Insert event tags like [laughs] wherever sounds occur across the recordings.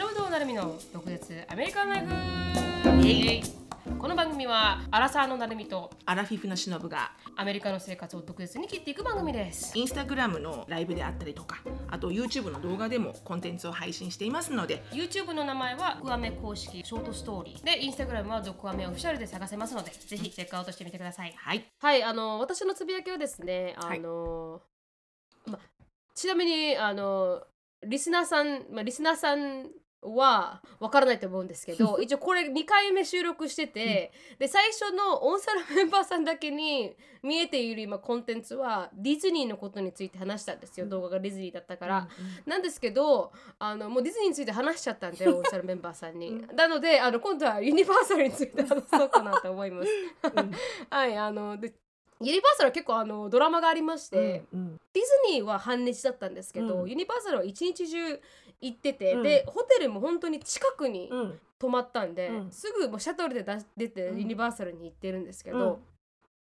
忍となるみの独舌アメリカンライフ。この番組はアラサーのなるみとアラフィフのしのぶがアメリカの生活を独舌に切っていく番組です。インスタグラムのライブであったりとかあと YouTube の動画でもコンテンツを配信していますので YouTube の名前はドクアメ公式ショートストーリー。で Instagram はドクアメオフィシャルで探せますのでぜひチェックアウトしてみてください。はい。はいあの私のつぶやきはですねあの、ま、ちなみにあのリスナーさん、まあ、リスナーさんは分からないと思うんですけど [laughs] 一応これ2回目収録してて、で最初のオンサラメンバーさんだけに見えている今コンテンツはディズニーのことについて話したんですよ、動画がディズニーだったから、なんですけどあのもうディズニーについて話しちゃったんでオンサラメンバーさんに、なのであの今度はユニバーサルについて話そうかなと思います。[laughs] はいあのでユニバーサルは結構あのドラマがありまして、うん。ディズニーは半日だったんですけど、うん。ユニバーサルは一日中行ってて、うん。でホテルも本当に近くにうん。泊まったんで、うん。すぐもうシャトルで出し出てうん。ユニバーサルに行ってるんですけど、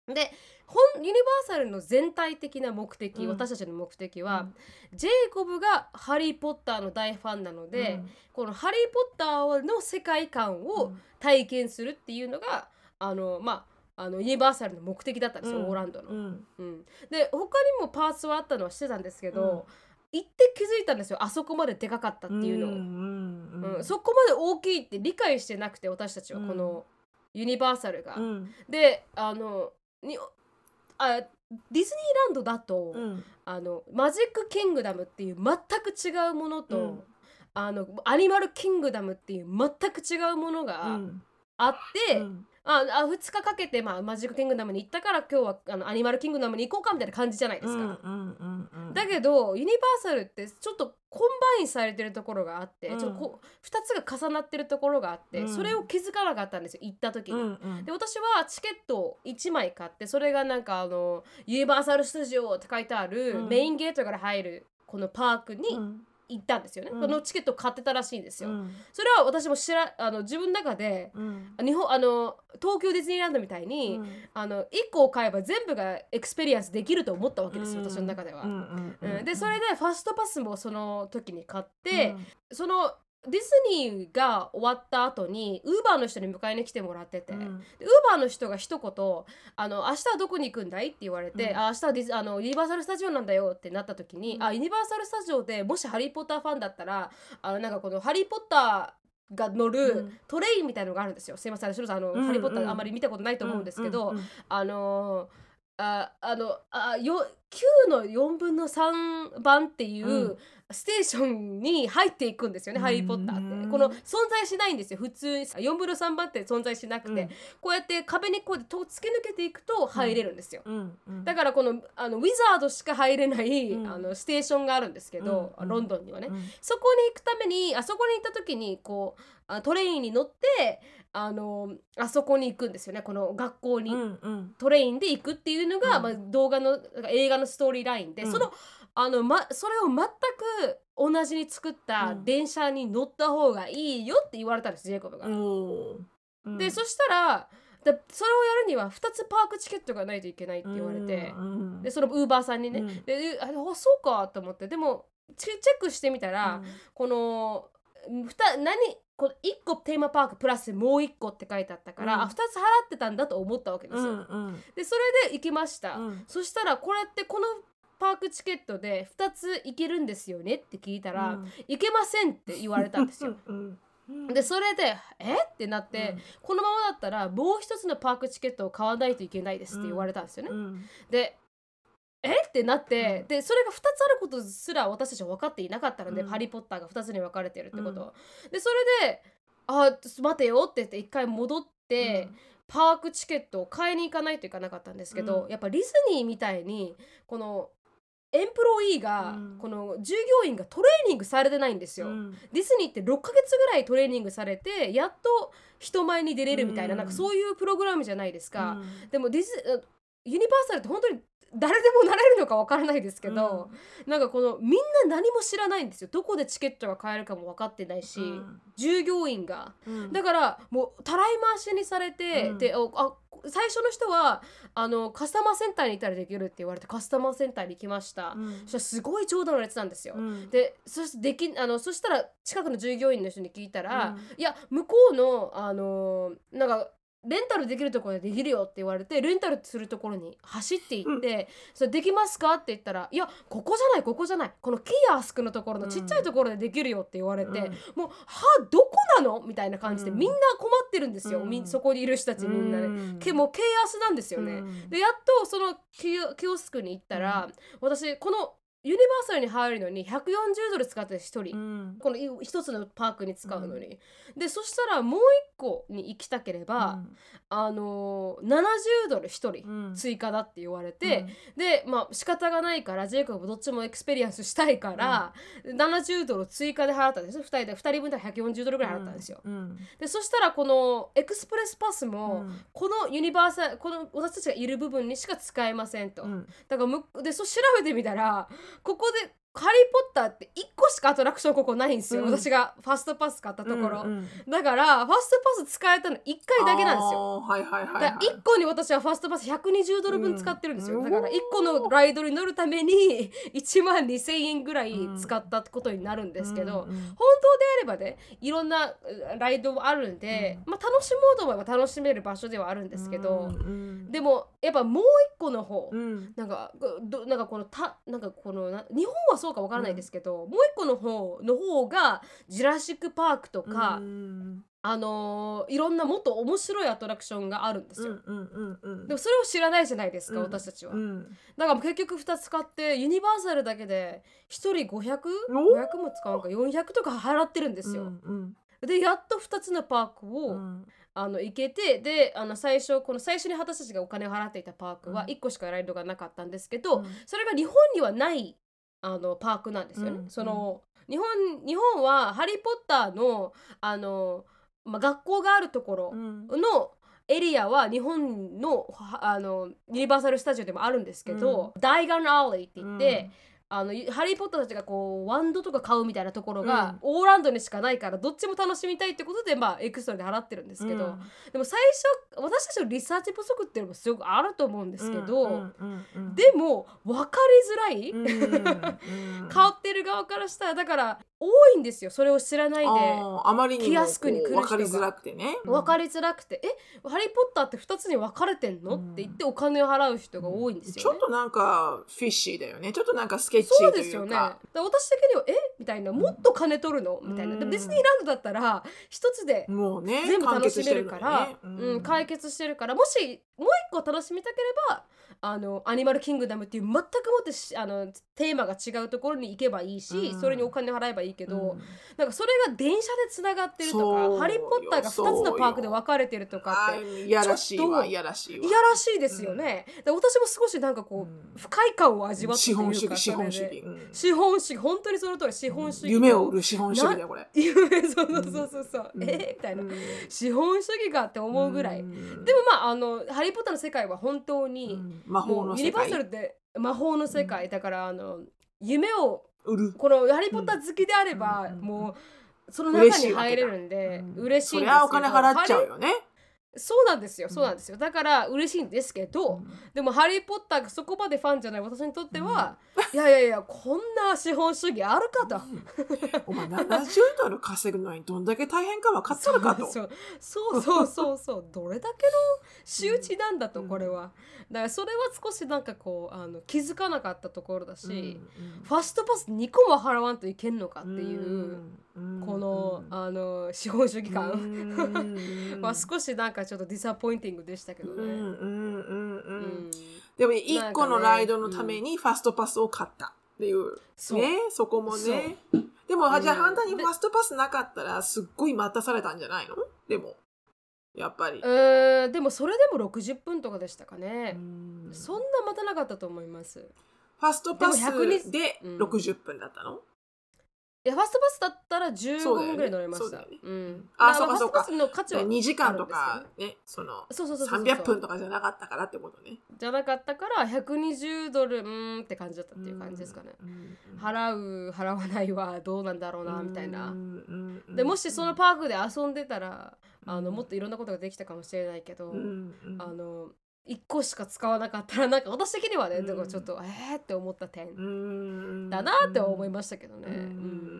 で本ユニバーサルの全体的な目的、うん。私たちの目的は、ジェイコブがハリー・ポッターの大ファンなので、このハリー・ポッターの世界観を体験するっていうのが、あのまああのユニバーサルの目的だったんですよ、うん。オーランドの。うん。うん、で他にもパーツはあったのはしてたんですけど、行って気づいたんですよ。あそこまででかかったっていうの。を、んうんそこまで大きいって理解してなくて私たちはうん。このユニバーサルが。うん。であのにあディズニーランドだと、うん。あのマジック・キングダムっていう全く違うものと、うん。あのアニマル・キングダムっていう全く違うものうがん。あって、うんああ2日かけて、まあ、マジック・キングダムに行ったから今日はあのアニマル・キングダムに行こうかみたいな感じじゃないですか。だけどユニバーサルってちょっと combine されてるところがあって、うん。ちょっとこう2つが重なってるところがあって、うん。それを気づかなかったんですよ行った時に。うん。うんで私はチケットを1枚買ってそれがなんかあのユニバーサル・スタジオって書いてある、うん。メインゲートから入るこのパークにうん行ったんですよね、うん。そのチケットを買ってたらしいんですよ、うん。それは私も知らあの自分の中でうん。日本あの東京ディズニーランドみたいに、あの1個を買えば全部が experience できると思ったわけですよ、私の中では。うんでそれでファストパスもその時に買って、そのディズニーが終わった後にウーバーの人に迎えに来てもらってて、うん。でウーバーの人が一言あの「明日はどこに行くんだい?」って言われて「うん。あ明日はディズあのユニバーサル・スタジオなんだよ」ってなった時に、うん。あユニバーサル・スタジオでもし「ハリー・ポッター」ファンだったらあのなんかこの「ハリー・ポッター」が乗うるん。トレインみたいのがあるんですよ。すいません、シロさんあの、うんハリー・ポッタうんーあまり見たことないと思うんですけど、うんうん。あのーああのあよ9の4分の3番っていう、うん。ステーションに入っていくんですよね「ハリー・ポッター」って。うんこの存在しないんですよ。普通4分の3番って存在しなくて、うん。こうやって壁にこうやってと突き抜けていくと入れるんですよ、うん。うん。だからこのあのウィザードしか入れない、うん。あのステーションがあるんですけど、うん。ロンドンにはね、うん。そこに行くためにあそこに行った時にこうあトレインに乗ってあのあそこに行くんですよね。この学校に。うんうん。トレインで行くっていうのが、うん。まあ、動画の映画のストーリーラインで、うん。そのあの、ま、それを全く同じに作ったうん。電車に乗った方がいいよって言われたんですジェイコブが。でそしたらだそれをやるには2つパークチケットがないといけないって言われて、うんでそのウーバーさんにね、うん。でああそうかと思って。でもチチェックしてみたら、この何この1個テーマパークプラスもう1個って書いてあったから、うんあ2つ払ってたんだと思ったわけですよ。うんうんでそれで行きました、うんそしたらこれってこのパークチケットで2つ行けるんですよねって聞いたら、うん行けませんって言われたんですよ。[laughs] うんうんでそれで「えっ?」てなって、このままだったらもう一つのパークチケットを買わないといけないですって言われたんですよね。うんでえ？ってなって、うん。でそれが2つあることすら私たちは分かっていなかったので「うん。ハリー・ポッター」が2つに分かれてるってこと。を。でそれで「あ待てよ」って言って一回戻って、パークチケットを買いに行かないといけなかったんですけど、うん。やっぱディズニーみたいにこのエンプロイーが、うん。この従業員がトレーニングされてないんですよ。うん。ディズニーって6ヶ月ぐらいトレーニングされてやっと人前に出れるみたいな,、うん。なんかそういうプログラムじゃないですか。うん。でもディズユニバーサルって本当に誰でもなれるのかわからないですけど、なんかこのみんな何も知らないんですよ。どこでチケットが買えるかも分かってないし、うん。従業員が。うん。だからもうたらい回しにされて、うん。でおあ最初の人はあのカスタマーセンターに行ったらできるって言われてカスタマーセンターに行きました、うん。そしたらすごい長蛇の列なんですよ、うん。でそしてできあのそしたら近くの従業員の人に聞いたら、うん。いや向こうのあのなんかレンタルできるところでできるよって言われてレンタルするところに走って行って「それできますか?」って言ったら「いやここじゃないここじゃないこのキーアスクのところのちっちゃいところでできるよ」って言われて、うん。もう「はあどこなの?」みたいな感じで、うん。みんな困ってるんですよ、うんみん。そこにいる人たちみんなで、うん。けもうケイアスなんですよね。うん。でやっとそのキオキオスクに行ったら、私このユニバーサルに入るのに140ドル使って1人、うん。このい一つのパークに使うのに、でそしたらもう一個に行きたければ、あのー、70ドル1人うん。追加だって言われて、でまあ仕方がないからジェイコブどっちも experience したいから、70ドル追加で払ったんですよ。2人で2人分で140ドルぐらい払ったんですよ、うん。でそしたらこのエクスプレスパスも、うん。このユニバーサルこの私たちがいる部分にしか使えませんと、うん。だからむでそう調べてみたらここで「ハリー・ポッター」って1個しかアトラクションここないんですよ、うん。私がファストパス買ったところ、うんうんだからファストパス使えたの1回だけなんですよ。はいはいはい、だからはい。1個に私はファストパス120ドル分使ってるんですよ、うん。だから1個のライドに乗るために [laughs] 1万2000円ぐらい使ったことになるんですけど、うんうん本当であればねいろんなうライドもあるんで、まあ、楽しもうと思えば楽しめる場所ではあるんですけど、うん。でもやっぱもう一個の方、うん。なんかどなんかこのたなんかこのな日本はそうかわからないですけど、もう一個の方の方がジュラシック・パークとか、うんあのーいろんなもっと面白いアトラクションがあるんですよ。うんうんうんでもそれを知らないじゃないですか、うん。私たちは。うん。だから結局2つ買ってユニバーサルだけで1人 500?500 お？も使うのか？400とか払ってるんですよ。うんでやっと2つのパークを、うん。あの行けてであの最初この最初に私たちがお金を払っていたパークはうん。1個しかライドがなかったんですけど、うん。それが日本にはないあのパークなんですよね。うんその日本日本は「ハリー・ポッターの」あの、まあ、学校があるところうん。のエリアは日本のはあのユニバーサル・スタジオでもあるんですけど、 Diagon Alley って言って、あのハリー・ポッターたちがこう wand とか買うみたいなところが、オーランドにしかないからどっちも楽しみたいってことで、まあ、 extra で払ってるんですけど、うん。でも最初私たちのリサーチ不足っていうのもすごくあると思うんですけど、うんうんうんでも分かりづらい、[laughs] 買ってる側からしたらだから多いんですよそれを知らないで。あまりにも気安くに来る人が。分かりづらくてね。分かりづらくて「えハリー・ポッターって2つに分かれてんの?」うん。って言ってお金を払う人が多いんですよね。ちょっとなんかフィッシーだよね。ちょっとなんかスケッチそうですよね。私的には「え？みたいな「もっと金取るの?」みたいな。ディズニーランドだったら一つでもうね全部楽しめる完から、結してるのにね。うん、解決してるから。もしもう一個楽しみたければあのアニマルキングダムっていう全くもってしあのテーマが違うところに行けばいいし、うん。それにお金払えばいいけど、うん。なんかそれが電車でつながってるとかハリー・ポッターが2つのパークで分かれてるとかあってーいやらしいわちょっといやらしいわ。いやらしいですよね。で私も少しなんかこう、うん。不快感を味わったというか資本主義資本主義。うん。資本主義本当にその通り資本主義夢を売る資本主義だよこれ。夢そうそうそうそうそう、うん。えーみたいな、うん。資本主義かって思うぐらい、ん。でもまああの「ハリー・ポッター」の世界は本当うに、ん魔法もうユニバーの世界サルって魔法の世界、だからあの夢を売る。この「ハリー・ポッター」好きであれば、うん。もうその中に入れるんでうん嬉しいんですお金払っちゃうよねそうなんですよそうなんですよ。だから嬉しいんですけど、うん。でも「ハリー・ポッター」がそこまでファンじゃない私にとっては、いやいやいやこんな資本主義あるかと。お前70ドル稼ぐのにどんだけ大変か分かってるかと。そうそう。そうそうそうどれだけの仕打ちなんだとうん。これは、だからそれは少しなんかこうあの気づかなかったところだし、うんファストパス2個も払わんといけんのかっていう、うん。この、うん。あの資本主義う感ん [laughs] は少しなんかちょっとディサポインティングでしたけどね。うんうんうんうん。うん。でも1個のライドのためにファストパスを買ったっていう。そう。ねそこもね。でもうんじゃあ反対にファストパスなかったらすっごい待たされたんじゃないの？でも。やっぱり。えーでもそれでも60分とかでしたかうね、ん。そんな待たなかったと思います。ファストパスでも120でうん60分だったの？やファストバスだったら15そうだよね分ぐらい乗れました。そうん。あそうかそうか。の価値は2時間とあかねそのそうそうそうそう300分とかじゃなかったからってことね。じゃなかったから120ドルうーんって感じだったっていう感じですかね、払う払わないはどうなんだろうなみたいな、でもしそのパークで遊んでたら、あのうんもっといろんなことができたかもしれないけど、あの1個しか使わなかったらなんか私的にはね、うん。だからちょっとえーって思った点うん。だなって思いましたけどね、うん。う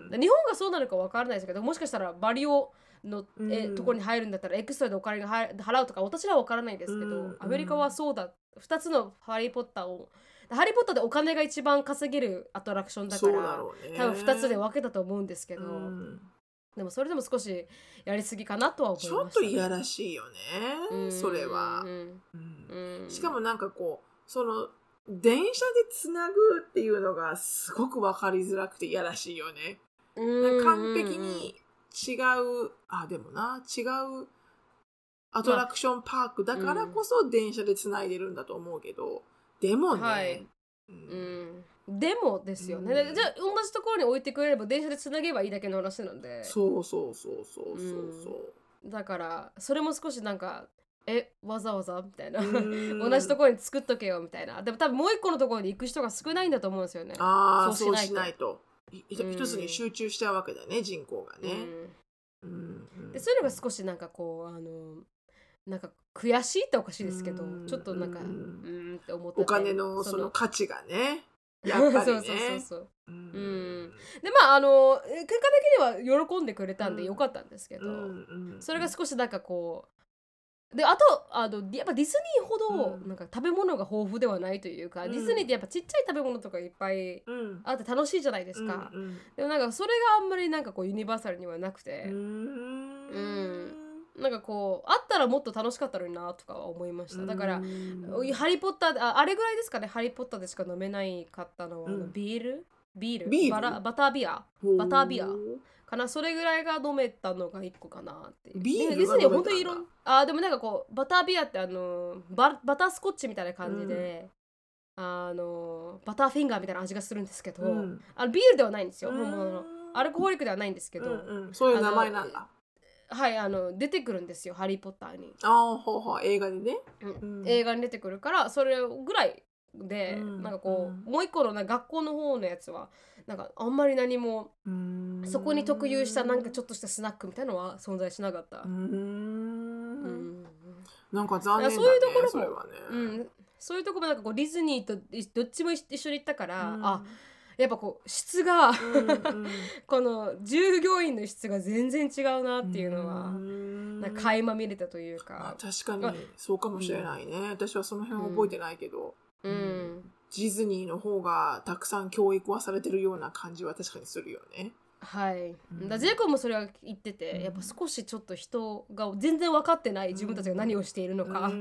ん。で日本がそうなるかわからないですけどもしかしたらバリオの、えうんところに入るんだったらエクストラでお金が払払うとか私らはわからないですけど、うん。アメリカはそうだ。2つのハリー・ポッターをハリー・ポッターでお金が一番稼げるアトラクションだからね。多分2つで分けたと思うんですけど、うんでもそれでも少しやりすぎかなとは思いました、ちょっといやらしいようん。ねそれは。う、ん。しかもなんかこうその電車でつなぐっていうのがすごく分かりづらくていやらしいよね。うん。完璧に違うあでもな違うアトラクションパークだからこそ電車でつないでるんだと思うけど。でもね、はいうん。うん、でもですよね、うん。じゃあ同じところに置いてくれれば電車でつなげばいいだけの話なんで。そうそうそうそうそうそう。だからそれも少しなんかえわざわざみたいな、うん。[laughs] 同じところに作っとけよみたいな。でも多分もう一個のところに行く人が少ないんだと思うんですよね。ああそうしないいと。一つに集中しちゃうわけだね人口がね。うんうん。でそういうのが少しなんかこうあのなんか悔しいっておかしいですけど、うん。ちょっとなんかううんんって思ったお金のその価値がねやっぱりそうそうそうね。そう。うん。でまああの結果的には喜んでくれたんでよかったんですけど、うんそれが少しなんかこうであとあのやっぱディズニーほどうん。なんか食べ物が豊富ではないというか、うん。ディズニーってやっぱちっちゃい食べ物とかいっぱいうん。あって楽しいじゃないですか、うんうん。でもなんかそれがあんまりなんかこうユニバーサルにはなくて、うん。うんなんかこうあったらもっと楽しかったのになとかは思いました。だから、ハリー・ポッターでああれぐらいですかねハリー・ポッターでしか飲めないかったのは、うんビール？ビール？ビール？バラバタービア？バタービア？かな。それぐらいが飲めたのが一個かなってビールディズニ本当にいろんあでもなんかこうバタービアってあのババタースコッチみたいな感じで、あのバターフィンガーみたいな味がするんですけど、うん。あのビールではないんですよ、本物の。アルコホリックではないんですけど、うんうん。そういう名前なんだはいあの出てくるんですよハリー・ポッターに、ああほうほう映画でね。うん。うん。映画に出てくるからそれぐらいで、うんなんかこう、うもう一個のな学校の方のやつはなんかあんまり何もそこに特有したなんかちょっっとしたスナックみたいのは存在しなかった。ううん。ん。なんか残念だねそういうところもね。うん。そういうとこもなんかこうディズニーといどっちも一一緒に行ったから、あやっぱこう質がこの従業員の質が全然違うなっていうのは、ん。なんか垣間見れたというまあか、確かにそうかもしれないね、私はその辺は覚えてないけど、うん、ディズニーの方がたくさん教育はされてるような感じは確かにするよね。はい、うん。だジェイコブもそれは言ってて、うん。やっぱ少しちょっと人が全然分かってない自分たちが何をしているのか、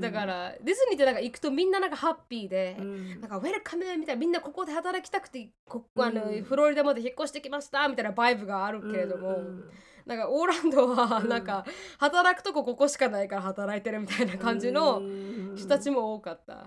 だからディズニーってなんか行くとみんななんかハッピーで、うん。なんかウェルカムみたいなみんなここで働きたくてここあの、うん。フロリダまで引っ越してきましたみたいなバイブがあるけれども、うん。なんかオーランドはうん。なんか働くとこここしかないから働いてるみたいな感じの人たちも多かった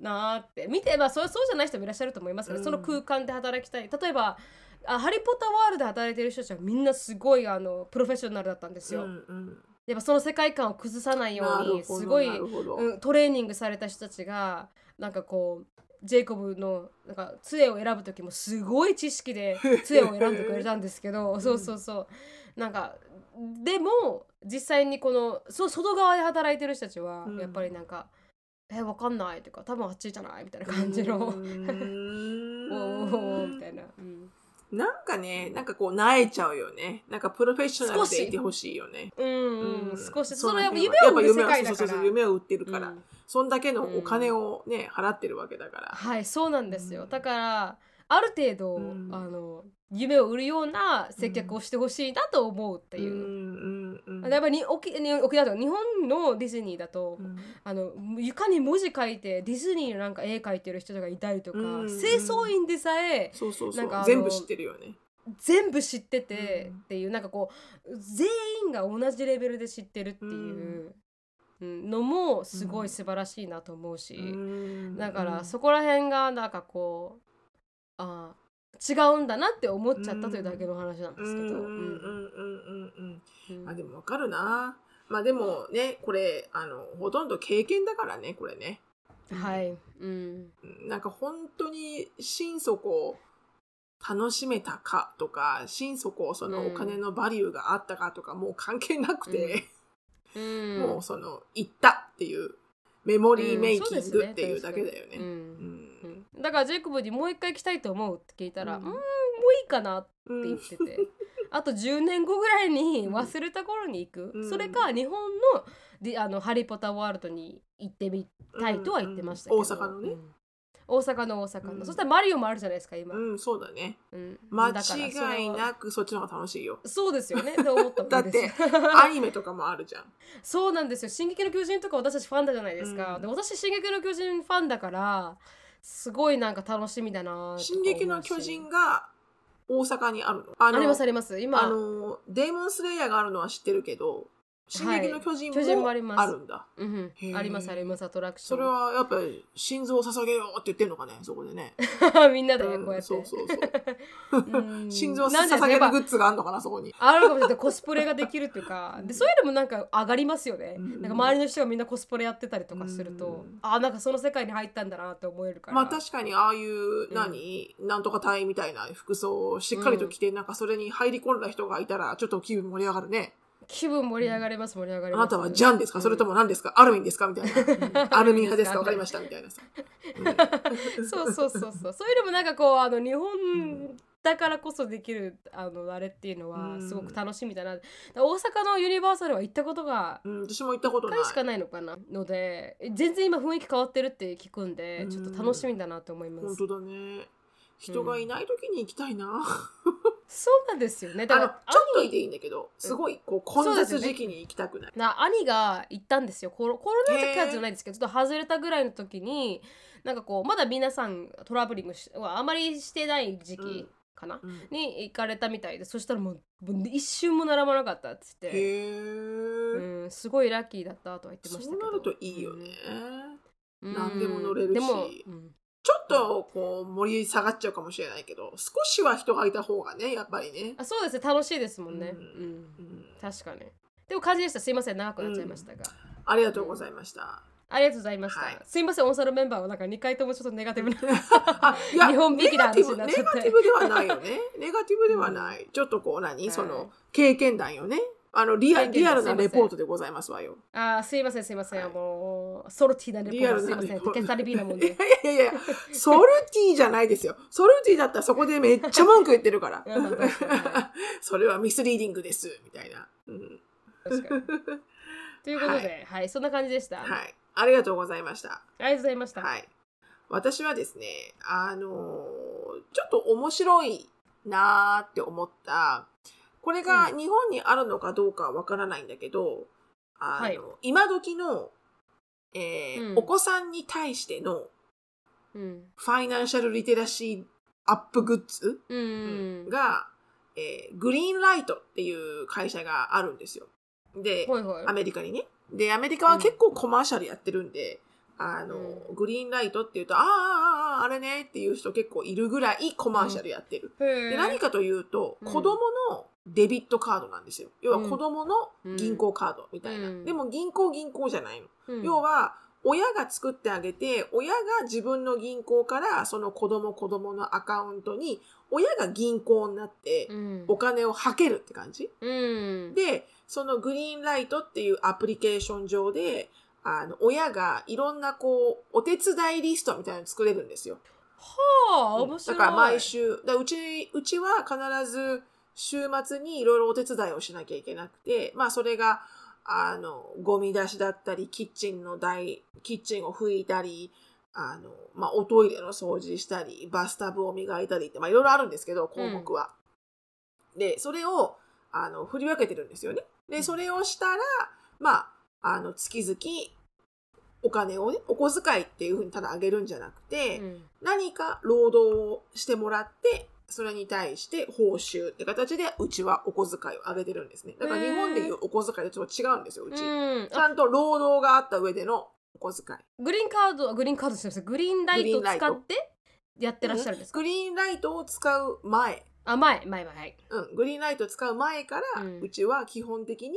なーって。見てまあそうそうじゃない人もいらっしゃると思いますけど、うん。その空間で働きたい。例えばあハリー・ポッターワールドで働いてる人たちはみんなすごいあのプロフェッショナルだったんですよ、うんうん。やっぱその世界観を崩さないようにすごいうん、トレーニングされた人たちがなんかこうジェイコブのなんか杖を選ぶ時もすごい知識で [laughs] 杖を選んでくれたんですけどそうそうそう。なんかでも実際にこのそ外側で働いてる人たちはうん。やっぱりなんか「えわかんない」とか「多分あっちじゃない」みたいな感じの「[laughs] おおーおーみたいな。うんなんかね、なんかこう、なえちゃうよね。なんかプロフェッショナルでいてほしいよね。うんうん、少し。そののやっぱ辺夢を売る世界だから。そうそうそう夢を売ってるから、うん。そんだけのお金をね、払ってるわけだから。はいそうなんですよ、うん。だからある程度、うん。あの夢を売るような接客をしてほしいなと思うっていう、うんうん。うんやっぱりに沖に沖縄とか日本のディズニーだと、うん。あの床に文字書いてディズニーのなんか絵描いてる人がいたりとか、うん。清掃員でさえそうそうそなんか全部知ってるよね。全部知っててうん。っていう、なんかこう全員が同じレベルで知ってるっていううん。のもすごい素晴らしいなと思うし。うん。だからそこら辺がなんかこうあ違うんだなって思っちゃったというだけの話なんですけど。うん。うん。うんうんうんあでもわかるな。まあでもね、これ、あの、ほとんど経験だからね、これね。はい。うん。うん。なんか本当に心底楽しめたかとか、心底そのお金のバリューがあったかとか、もう関係なくて、うん、もうその、行ったっていう、メモリーメイキングっていうだけだよね。うんだからジェイコブにもう一回行きたいと思うって聞いたら、う、うんんもういいかなってうん。言ってて、あと10年後ぐらいに忘れた頃に行く、うん。それか日本のであのハリー・ポッターワールドに行ってみたいとは言ってましたけど、うん。うん大阪のね。うん。大阪の大阪の、うん。そしたらマリオもあるじゃないですか今、うん、そうだね。うん。間違いなくそっちの方が楽しいよ。そうですよね。って思った [laughs] だってよ、[laughs] アニメとかもあるじゃん。そうなんですよ「進撃の巨人」とか私たちファンだじゃないですか、うん。で私「進撃の巨人」ファンだからすごいなんか楽しみだな進撃の巨人が大阪にあるのありますあります。今あの、デーモンスレイヤーがあるのは知ってるけど、進撃の巨人巨人ももあります。あるんだ。うんありますあります。アトラクション。それはやっぱり心臓を捧げようって言ってんのかね、そこでね。[laughs] みんなでこうやって、うんそうそうそう。う。ん。心臓を捧げるグッズがあるのかな、そこに。あるかもしれない。コスプレができるっていうか。[laughs] でそういうのもなんか上がりますよね、うんなんか周りの人がみんなコスプレやってたりとかすると、うんあなんかその世界に入ったんだなって思えるから。まあ確かにああいう、何、なんとか隊みたいな服装をしっかりと着て、なんかそれに入り込んだ人がいたら、ちょっと気分盛り上がるね。気分盛り上がります盛り上がります。あなたはジャンですか、それとも何ですか？アルミンですか？みたいな。うん。アルミン派ですか？わかりましたみたいな。さ。そうそうそうそう。そういうのもなんかこうあの日本だからこそできるあのあれっていうのはうん。すごく楽しみだな、だから大阪のユニバーサルは行ったことがうん、私も行ったこと1ない。回しかないのかなので全然今雰囲気変わってるって聞くんでうん。ちょっと楽しみだなと思います、本当だね。人がいない時に行きたいな。そうなんですよね。だからちょっといていいんだけど、すごい、こう、混雑時期に行きたくない。な兄が行ったんですよ。コロコロナ禍じゃないですけどちょっと外れたぐらいの時になんかこうまだ皆さんトラベリングあまりしてない時期かな、うん。に行かれたみたいでそしたらもう一瞬も並ばなかったっつって、へうーん、すごいラッキーだったとは言ってましたけど。そうなるといいよね。うん。何でも乗れるし。でも、うんちょっと、こう、盛り下がっちゃうかもしれないけど、少しは人がいた方がね、やっぱりね。あそうですね。楽しいですもんね、ううん。んうん。確かに。でも感じでした。すいません。長くなっちゃいましたが、ありがとうございました。ありがとうございました、はい。すいません。オンサルメンバーはなんか2回ともちょっとネガティブな [laughs] 日本びいきな話になっちゃって。ガティブではないよね。ネガティブではない。ちょっとこう何、はい。その、経験談よね。あの、リアリアルなレポートでございますわよ。あーすいませんすいません、はいもうソルティーなレポートすいませんテケタリビーなもんいでやいやいや、ソルティーじゃないですよ。ソルティーだったらそこでめっちゃ文句言ってるから。それはミスリーディングです、みたいな。うん確かにということで、はい、そんな感じでした、はい。ありがとうございました。ありがとうございました、はい。私はですね、あのーちょっと面白いなーって思った、これが日本にあるのかどうかわからないんだけど、あの、はい。今時の、えーうん。お子さんに対してのうん。 financial literacy アップグッズうん。うんが、えーグリーンライトっていう会社があるんですよ。で、ほいほい。アメリカにね。で、アメリカは結構コマーシャルやってるんで、あの、うグリーンライトって言うと、あーあーあれねっていう人結構いるぐらいコマーシャルやってる。で何かというと、うん。子供のデビットカードなんですよ。要は子供の銀行カードみたいな。うんでも銀行銀行じゃないの。うん要は、親が作ってあげて、親が自分の銀行からその子供子供のアカウントに、親が銀行になってうんお金をはけるって感じ。うんで、そのグリーンライトっていうアプリケーション上で、あの、親がいろんなこう、お手伝いリストみたいなの作れるんですよ。はあ面白いだから毎週、だうち、うちは必ず週末にいろいろお手伝いをしなきゃいけなくて、まあそれが、あの、ゴミ出しだったり、キッチンの台、キッチンを拭いたり、あの、まあおトイレの掃除したり、バスタブを磨いたりって、まあいろいろあるんですけど、項目は。で、それを、あの、振り分けてるんですよね。で、それをしたら、まあ、あの、月々、お金をね、お小遣いっていうふうにただあげるんじゃなくて、うん何か労働をしてもらって、それに対して報酬って形で、うちはお小遣いをあげてるんですね。だから日本でいうお小遣いとちょっと違うんですよ、うち。うん。ちゃんと労働があった上でのお小遣い。グリーンカードグリーンカードしてますグリーンライトを使ってやってらっしゃるんですか、グリーンライトを使う前、あ前前前はい。うん、グリーンライトを使う前から、ううんちは基本的に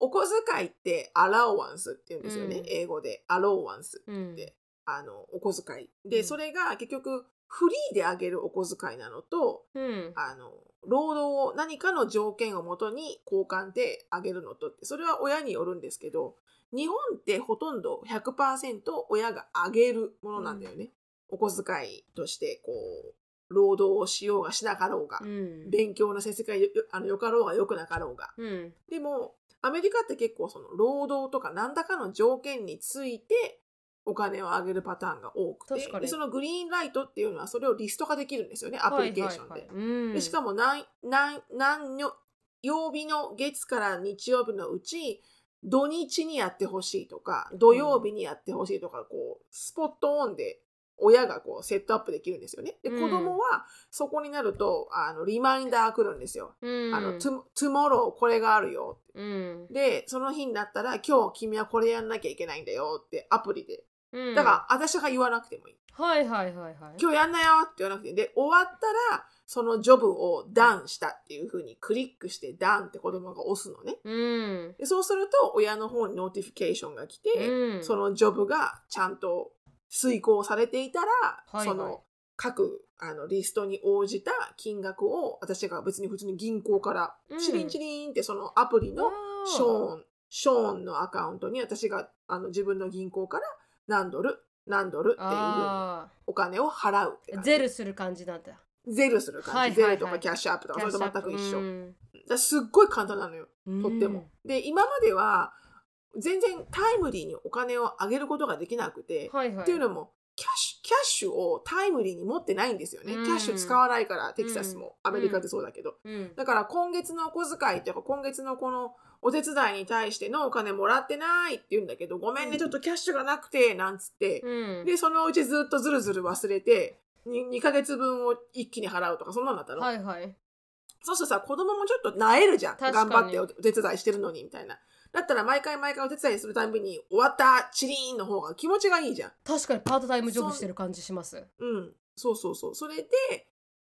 お小遣いってアラオワンスって言うんですよね、うん。英語で。アローワンスうん。であのお小遣い。で、うん。それが結局フリーであげるお小遣いなのとうん。あの労働を何かの条件をもとに交換であげるのとそれは親によるんですけど日本ってほとんど100%親があげるものなんだよね、お小遣いとしてこう労働をしようがしなかろうが、うん。勉強の成績がよよあのよかろうがよくなかろうが。うん。でもアメリカって結構その労働とか何らかの条件についてお金をあげるパターンが多くてそのグリーンライトっていうのはそれをリスト化できるんですよねアプリケーションで。はいはいはいうんでしかも何何何の曜日の月から日曜日のうち土日にやってほしいとか土曜日にやってほしいとか、こう spot on で親がこうセットアップできるんですよね。でうん子供はそこになるとあのリマインダー来るんですよ。うんあの、 tomorrow これがあるよ。うんで、その日になったら今日君はこれやんなきゃいけないんだよってアプリで。うん。だから私が言わなくてもいい。はいはいはいはい。今日やんなよって言わなくていい。で、終わったらその job を done したっていう風にクリックして done って子供が押すのね。うん。でそうすると親の方に notification が来て、うん。その job がちゃんと遂行されていたら、いはい。その各あのリストに応じた金額を私が別に普通に銀行からうん。チリンチリンってそのアプリのショーン、ショーンのアカウントに私があの自分の銀行から何ドル、何ドルっていうお金を払うってー感じ。 Zelle する感じなんだ。 Zelle する感じ。はいはいはい。 Zelle とか Cash App とか、それと全く一緒。うん。だすっごい簡単なのよ。とっても。で、今までは全然タイムリーにお金を上げることができなくて、はいはい。っていうのも、キャッシュ、キャッシュをタイムリーに持ってないんですよね。うん。キャッシュ使わないから、テキサスも、アメリカってそうだけど。うん。だから今月のお小遣いっていうか、今月のこのお手伝いに対してのお金もらってないって言うんだけど、ごめんね、ちょっとキャッシュがなくて、なんつって、うんで、そのうちずっとずるずる忘れて、2, 2ヶ月分を一気に払うとか、そんなのだったの。はいはいそうするとさ、子供もちょっと萎えるじゃん。頑張ってお手伝いしてるのに、みたいな。だったら毎回毎回お手伝いするたんびに、終わった、チリーンの方が気持ちがいいじゃん。確かにパートタイムジョブしてる感じしますうん。そうそうそう。それで、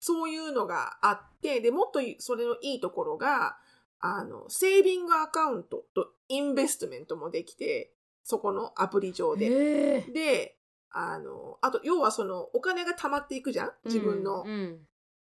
そういうのがあって、で、もっといそれのいいところが、あの、セービングアカウントとインベストメントもできて、そこのアプリ上で。で、あの、あと、要はその、お金が貯まっていくじゃん自分の、うん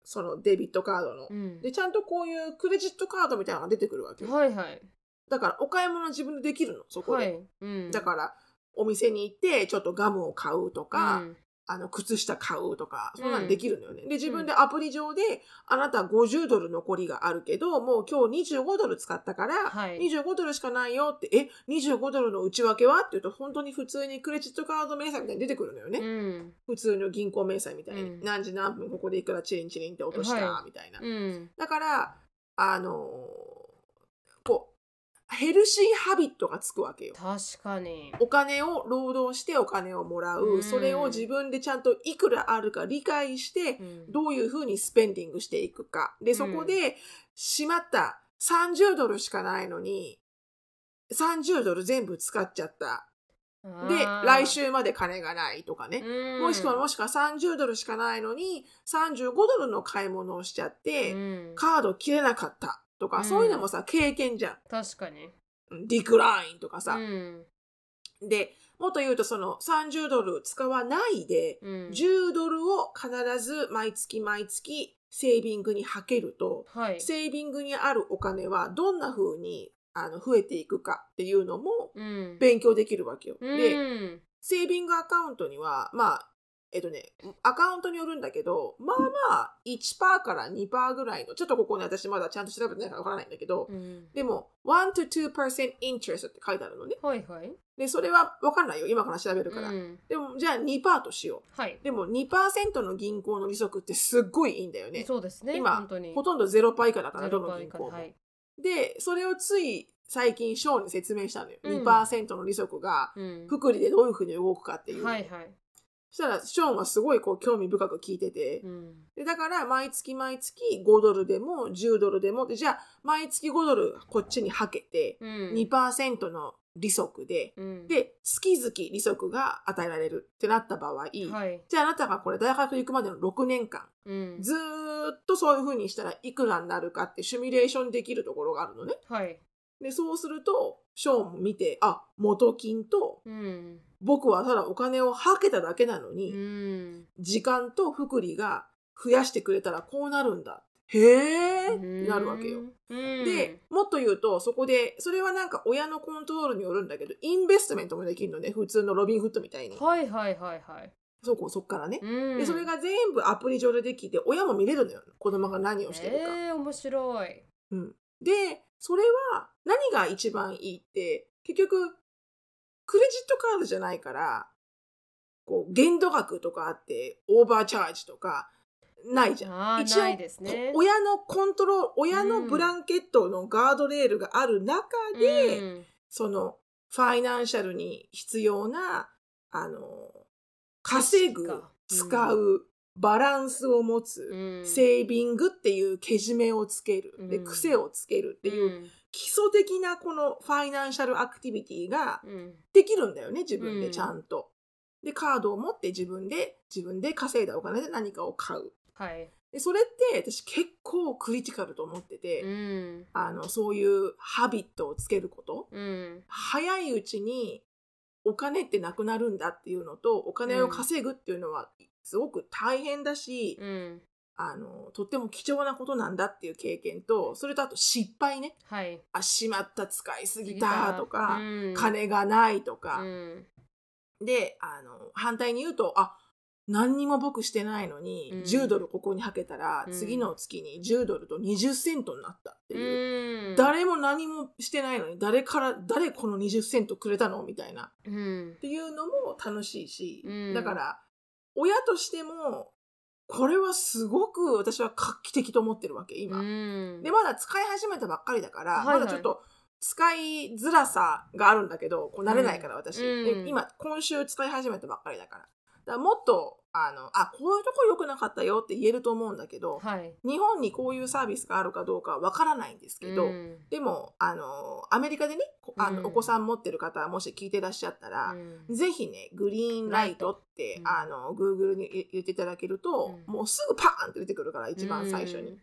そのデビットカードのう。んで、ちゃんとこういうクレジットカードみたいなのが出てくるわけよ。はいはいだから、お買い物自分でできるの、そこで。はいうんだから、お店に行って、ちょっとガムを買うとか、うんあの、靴下買うとか、うんそんなのできるのよね。で、自分でアプリ上で、あなた50ドル残りがあるけど、もう今日25ドル使ったから、はい25ドルしかないよって、え、25ドルの内訳はって言うと、本当に普通にクレジットカード明細みたいに出てくるのよね。うん普通の銀行明細みたいに。うん何時何分ここでいくらチリンチリンって落とした、はみたいな。うんだから、あのーヘルシーハビットがつくわけよ。確かに。お金を労働してお金をもらう、うん。それを自分でちゃんといくらあるか理解して、うん。どういうふうにスペンディングしていくか。で、そこで、しまった、30ドルしかないのに、30ドル全部使っちゃった。で、来週まで金がないとかね。うん。もしくはもしくは30ドルしかないのに、35ドルの買い物をしちゃって、うん。カード切れなかったとか、うん。そういうのもさ、経験じゃん。確かに。ディクラインとかさ。うん。で、もっと言うとその30ドル使わないで、うん。10ドルを必ず毎月毎月セービングにはけると、はい。セービングにあるお金はどんな風にあの増えていくかっていうのもうん。勉強できるわけよ。うで、ん。セービングアカウントには、まあ、えっとね、アカウントによるんだけど、まあまあ、1%から2%ぐらいの、ちょっとここね、私まだちゃんと調べてないからわからないんだけど、うんでも、1 to 2% interest って書いてあるのね。はいはいで、それはわかんないよ。今から調べるから。うんでも、じゃあ2%としよう。はいでも2%の銀行の利息ってすっごいいいんだよね。そうですね今ほとんど0%以下だから、どの銀行も。はいで、それをつい最近、ショーに説明したのよ。うん2%の利息が、うん福利でどういうふうに動くかっていう。はいはいそしたら、ショーンはすごいこう興味深く聞いてて、うんでだから、毎月毎月5ドルでも10ドルでも、でじゃあ、毎月5ドルこっちにはけて、うん2%の利息で、うん、で、月々利息が与えられるってなった場合、はい。じゃああなたがこれ大学行くまでの6年間、うん。ずーっとそういう風にしたらいくらになるかってシミュレーションできるところがあるのね。はい。で、そうすると、ショーンも見て、あ、元金と、うん。僕はただお金をはけただけなのうに、ん。時間と福利が増やしてくれたらこうなるんだ。へーってなるわけよ。うん。で、もっと言うと、そこで、それはなんか親のコントロールによるんだけど、インベストメントもできるのね。普通のロビンフットみたいに。はいはいはいはい。そこ、そっからね。うん。で、それが全部アプリ上でできて、親も見れるのよ。子供が何をしてるか。えー、面白い。うん。で、それは何が一番いいって、結局、クレジットカードじゃないから、こう、限度額とかあって、オーバーチャージとか、ないじゃん。一応ないですね。こ親のコントロール、親のブランケットのガードレールがある中で、うん。その、ファイナンシャルに必要な、あの、稼ぐ知識か、使う、バランスを持つ、うん。セービングっていうけじめをつける、で、うん。癖をつけるっていう、基礎的なこのファイナンシャルアクティビティができるんだよね、自分でうんちゃんと。で、カードを持って自分で、自分で稼いだお金で何かを買う。はい。でそれって私結構クリティカルと思ってて、うん。あの、そういうハビットをつけること。うん。早いうちにお金ってなくなるんだっていうのと、お金を稼ぐっていうのはすごく大変だし、うん。あの、とっても貴重なことなんだっていう経験と、それとあと失敗ね。はい。あ、しまった、使いすぎたとか、うん、金がないとか、うん。で、あの、反対に言うと、あ、何にも僕してないのに、うん10ドルここにはけたら、うん次の月に10ドルと20セントになったっていう。うん。誰も何もしてないのに、誰から、誰この20セントくれたのみたいな。うんっ。ていうのも楽しいし、うんだから、親としても、これはすごく私は画期的と思ってるわけ、今。うん。で、まだ使い始めたばっかりだから、はいはいまだちょっと使いづらさがあるんだけど、こう慣れないから私、うんで今、今週使い始めたばっかりだから。だからもっと、あの、あ、こういうとこ良くなかったよって言えると思うんだけど、はい。日本にこういうサービスがあるかどうかはわからないんですけど、うんでも、あの、アメリカでね、こあの、うんお子さん持ってる方、もし聞いてらっしゃったら、うんぜひね、グリーンライトって、うんあの、Google に言言っていただけると、うんもうすぐパーンって出てくるから、一番最初に。。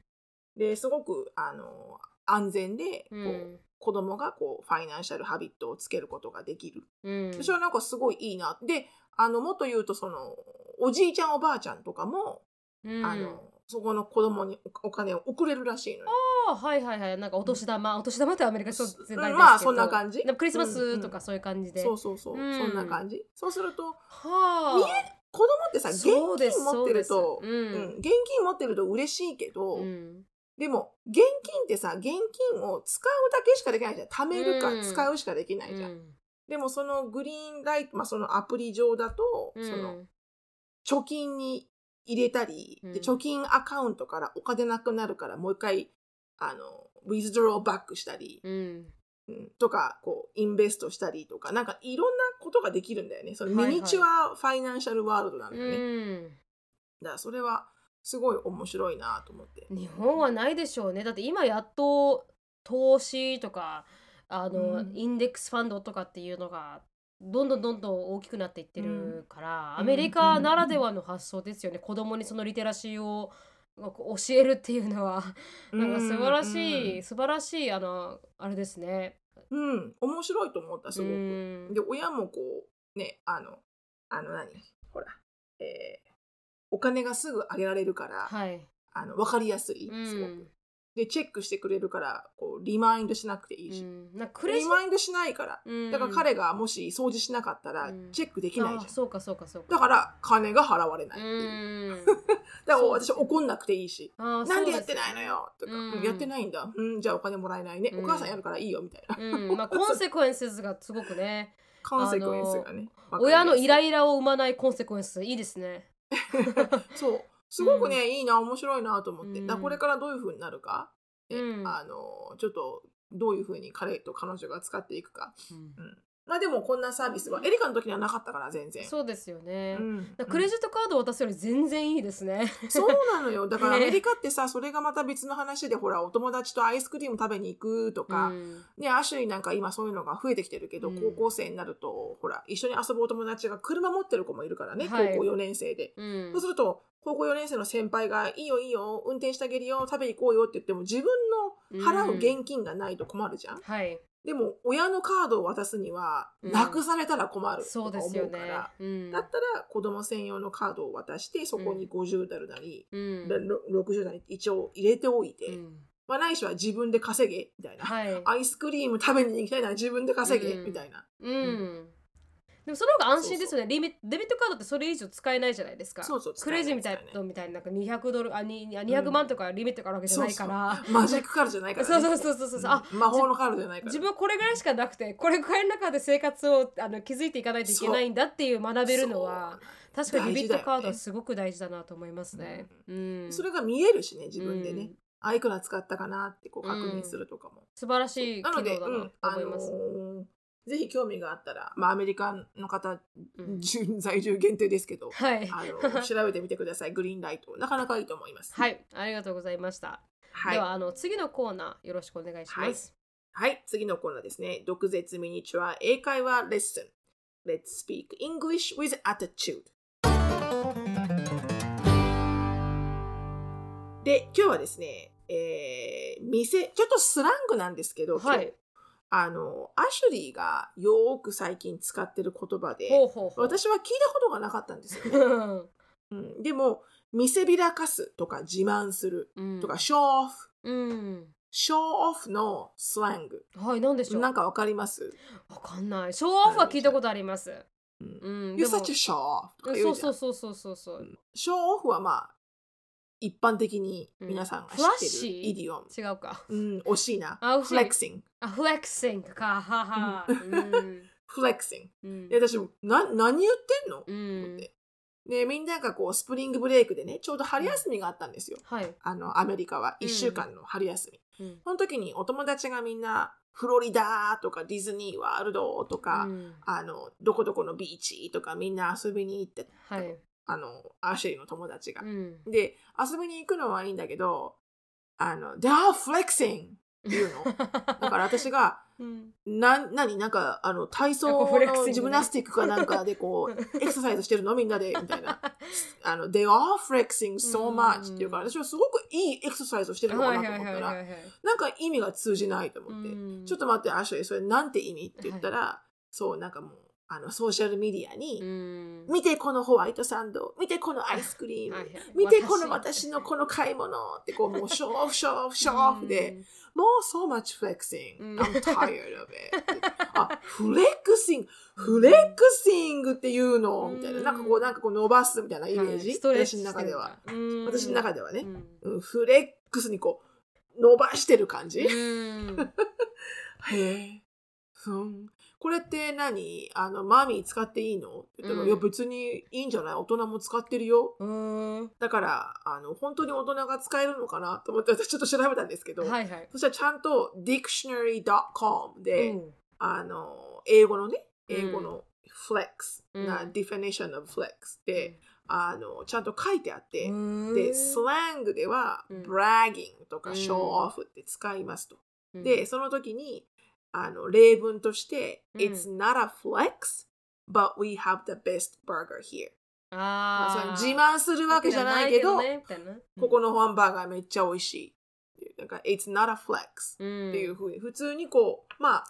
で、すごく、あの、安全で、こう、うん子供がこう、ファイナンシャルハビットをつけることができる。うん。私はなんかすごいいいな。で、あの、もっと言うと、その、おじいちゃんおばあちゃんとかも、うん、あの、そこの子供におお金を送れるらしいのよ。ああはいはいはい。なんかお年玉、お年玉ってアメリカそう全然ないですけど、まあそんな感じ。クリスマうんうんスとかそういう感じで、そうそうそう、うん。そんな感じ。そうすると、はあ。見子供ってさ、現金持ってると、そううん。うん。現金持ってると嬉しいけど、うん。でも、現金ってさ、現金を使うだけしかできないじゃん。貯めるかうん。使うしかできないじゃん。でも、そのグリーンライト、まあ、そのアプリ上だと、うん。その、貯金に入れたり、うんで貯金アカウントからお金なくなるから、もう一回、あの、ウィズドローバックしたり、うんうんとか、こう、インベストしたりとか、なんかいろんなことができるんだよね。そのはいはいミニチュアファイナンシャルワールドなんだよね。うんだからそれはすごい面白いなと思って。日本はないでしょうねだって今やっと投資とかあの、うんインデックスファンドとかっていうのがどんどんどんどん大きくなっていってるから、うん。アメリカならではの発想ですよね、子供にそのリテラシーを教えるっていうのは。なんか素晴らしい、素晴らしいあのあれですね。うん、うん、面白いと思ったすごうく。ん。で親もこうねあのあの何？ほら、えーお金がすぐあげられるから、はい。あの分かりやすい、うすごく。ん。でチェックしてくれるからこうリマインドしなくていいし、うんなんかクレジリマインドしないからうんだから彼がもし掃除しなかったらうんチェックできないじゃん、あそうかそうかそうか。だから金が払われないっうていう、ん。だからそう私怒んなくていいしあーなんでやってないのよ？とか、うんやってないんだ。うん、じゃあお金もらえないね。うんお母さんやるからいいよみたいな。うん、まあコンセクエンスがすごくね [laughs] コンセクエンスがね。親のイライイラを生まないコンセクエンスいいですね。[laughs] そう。すごくね、いいな、面白いなと思って。うん。だこれからどういう風になるか、ねうん。あの、ちょっと、どういう風に彼と彼女が使っていくか、うん。うん。まあでもこんなサービスはエリカの時にはなかったから全然。そうですよね。うん。クレジットカードを渡すより全然いいですね。そうなのよ。だからアねメリカってさ、それがまた別の話で、ほら、お友達とアイスクリーム食べに行くとか、うん。ね、アシュリーなんか今そういうのが増えてきてるけど、うん。高校生になると、ほら、一緒に遊ぶお友達が車持ってる子もいるからね、はい。高校4年生で。うん。そうすると、高校4年生の先輩が、いいよいいよ、運転してあげるよ、食べ行こうよって言っても、自分の払う現金がないと困るじゃん。はい。でも、親のカードを渡すには、うんなくされたら困るそうとかですよね思うから、。うんだったら子供専用のカードを渡して、そこに50ドルなり、うんでろ60なり一応入れておいて、うんまあ、ないしは自分で稼げ、みたいな。はい。アイスクリーム食べに行きたいなら自分で稼げ、うんみたいな。うん。でもその方が安心ですよね。リミデビットカードってそれ以上使えないじゃないですか。そうそうクレジみたいなみたいななんか200ドルあにあ200万とかリミットがあるわけじゃないから。マジックカードじゃないから、そうね。そうそうそうそう。うんあ魔法のカードじゃないから。自分はこれぐらいしかなくてこれぐらいの中で生活をあの築いていかないといけないんだっていう学べるのは確かにデビットカードはすごく大事だなと思いますね。うん、それが見えるしね、自分でね。うんあいくら使ったかなってこう確認するとかも。素晴らしい機能だなとうん、あの思います。ーぜひ興味があったら、まあ、アメリカの方、[laughs] 在住限定ですけど、はい。あの [laughs] 調べてみてください。グリーンライト。なかなかいいと思います。はい、ありがとうございました。はいではあの次のコーナーよろしくお願いします。はい、次のコーナーですね。毒舌ミニチュア英会話レッスン。Let's speak English with attitude. で、今日はですね、えー、店、ちょっとスラングなんですけど、はいあの、アシュリーがよーく最近使ってる言葉で、ほうほうほう。私は聞いたことがなかったんですよね。うん、でも、見せびらかすとか自慢するうんとか、ショーオフ、うん。ショーオフのスラング。はい、なんでしょう。なんかわかります？わかんない。ショーオフは聞いたことあります。うんうん。も such a show off とか言そううじゃんそうそうそうそうそう。ショーオフはまあ、一般的に皆さんが知ってるイディオム。違うか。うん、惜しいな。あフレクシング。あ、フレクシングか。はは。うん。[laughs] フレクシング。うんで、私も、な、何言ってんの、うん。で、みんながこう、スプリングブレイクでね、ちょうど春休みがあったんですよ。はい。あの、アメリカはうん1週間の春休み。うんその時にお友達がみんな、フロリダとかディズニーワールドとか、うんあの、どこどこのビーチとかみんな遊びに行って、はい。あの、アシェリーの友達がう。ん。で、遊びに行くのはいいんだけど、あの、they are flexing っていうの。[laughs] だから私が、うん。な、なになんか、あの、体操のジムナスティックかなんかでこう、エクササイズしてるの？みんなで、みたいな。あの、they are flexing so うん much っていうから、私はすごくいいエクササイズをしてるのかはいなと思ったら。なんか意味が通じないと思って、うんちょっと待って、アシュリー、それなんて意味？って言ったら、そう、なんかもう、あの、ソーシャルメディアに、うん。見てこのホワイトサンド、見てこのアイスクリーム、見てこの私のこの買い物ってこうもうショーオフショーオフショーオフで、もう so much flexing うん。I'm tired of it あフレクシングフレクシングっていうのみたいな。うん。なんかこうなんかこう伸ばすみたいなイメージ、はい。私の中では、うん。私の中ではね、うん。うん。フレックスにこう伸ばしてる感じ、うん。[laughs] へえふん。これって何？あのマミー使っていいの？って言ったら、うん。いや別にいいんじゃない？大人も使ってるよ。うん。だからあの本当に大人が使えるのかなと思って私ちょっと調べたんですけど、はいはい。そしたらちゃんと dictionary.com で、うん。あの英語のねうん英語の flex なうん。definition of flex で、あのちゃんと書いてあって、うん。でスラングではうん。bragging とかうん。show off って使いますと、うん。でその時にあの例文として、うん。It's not a flex but we have the best burger here. まあそれあー自慢するわけじゃないけどここのハンバーガーめっちゃ美味しい。なんか It's not a flex うん。っていうふうに普通にこうまあ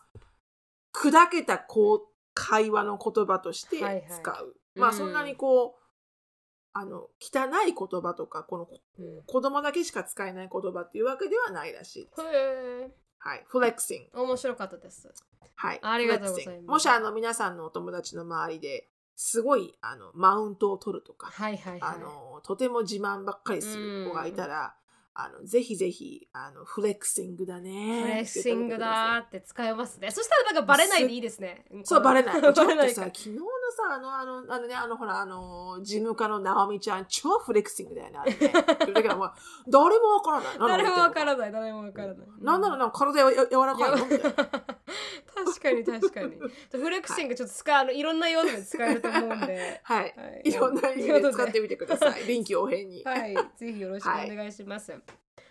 砕けたこう会話の言葉として使う、はいはい。う。んまあそんなにこうあの汚い言葉とかこのうん。子供だけしか使えない言葉っていうわけではないらしいです。へえはい、フレクシング。面白かったです。はい、ありがとうございますもしあの皆さんのお友達の周りですごいあのマウントを取るとか、はいはいはい。あのとても自慢ばっかりする子がいたら、あのぜひぜひあのフレクシングだねフレッシングだーって使えますね。そしたらなんかバレないでいいですね。そうバレない。ちょっバレないかとさ昨日のさあのあのあのねあのほらあの事務家の直美ちゃん超フレクシングだよね。あれねだからもう誰もわからない。誰もわらからない、誰もわからない。なんならなんか体やや柔らかいの。確確かに確かに。フレクシングちょっと使う、いろんな用途で使えると思うんで。[laughs] はい。はいいろんな意味で使ってみてください。[laughs] 臨機応変に。はい、ぜひよろしくお願いします。あ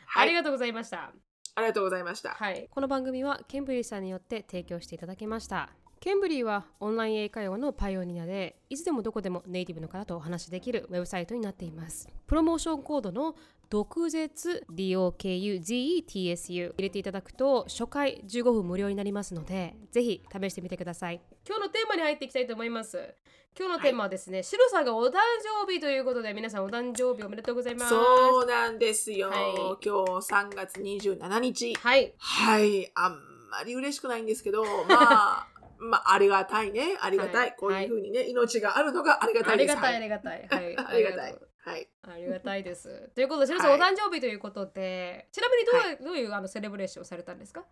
はい。りがとうございました。ありがとうございました。はい、この番組はケンブリーさんによって提供していただきました。ケンブリーはオンライン英会話のパイオニアで、いつでもどこでもネイティブの方とお話しできるウェブサイトになっています。プロモーションコードの毒舌 DOKUZETSU 入れていただくと初回15分無料になりますので、ぜひ試してみてください。今日のテーマに入っていきたいと思います。今日のテーマはですね、シロさんがお誕生日ということで、皆さんお誕生日おめでとうございます。そうなんですよ。はい今日3月27日。はい。はい。あんまり嬉しくないんですけど、まあ、[laughs] まあ、ありがたいね。ありがたい。はいこういうふうにね、命があるのがありがたいです。ありがたい、あはい [laughs] りがたい。はい、ありがたい。はい。ありがたいです。[laughs] ということで、しろさん、はいお誕生日ということで、ちなみにどう,、はいどういうあのセレブレーションをされたんですか、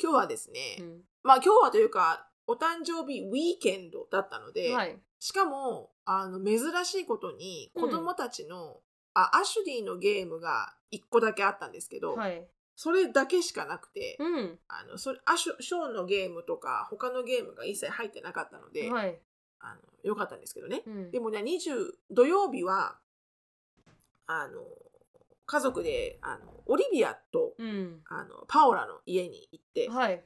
今日はですね、うんまあ今日はというか、お誕生日ウィーケンドだったので、はい。しかも、あの、珍しいことに、うん子供たちの、あ、アシュリーのゲームが1個だけあったんですけど、はい。それだけしかなくて、うん。あの、それ、アシュ、ショーのゲームとか、他のゲームが一切入ってなかったので、はい。あの、よかったんですけどね。うんでもね、20、土曜日は、あの、家族で、あの、オリビアと、うん。あの、パオラの家に行って、はい。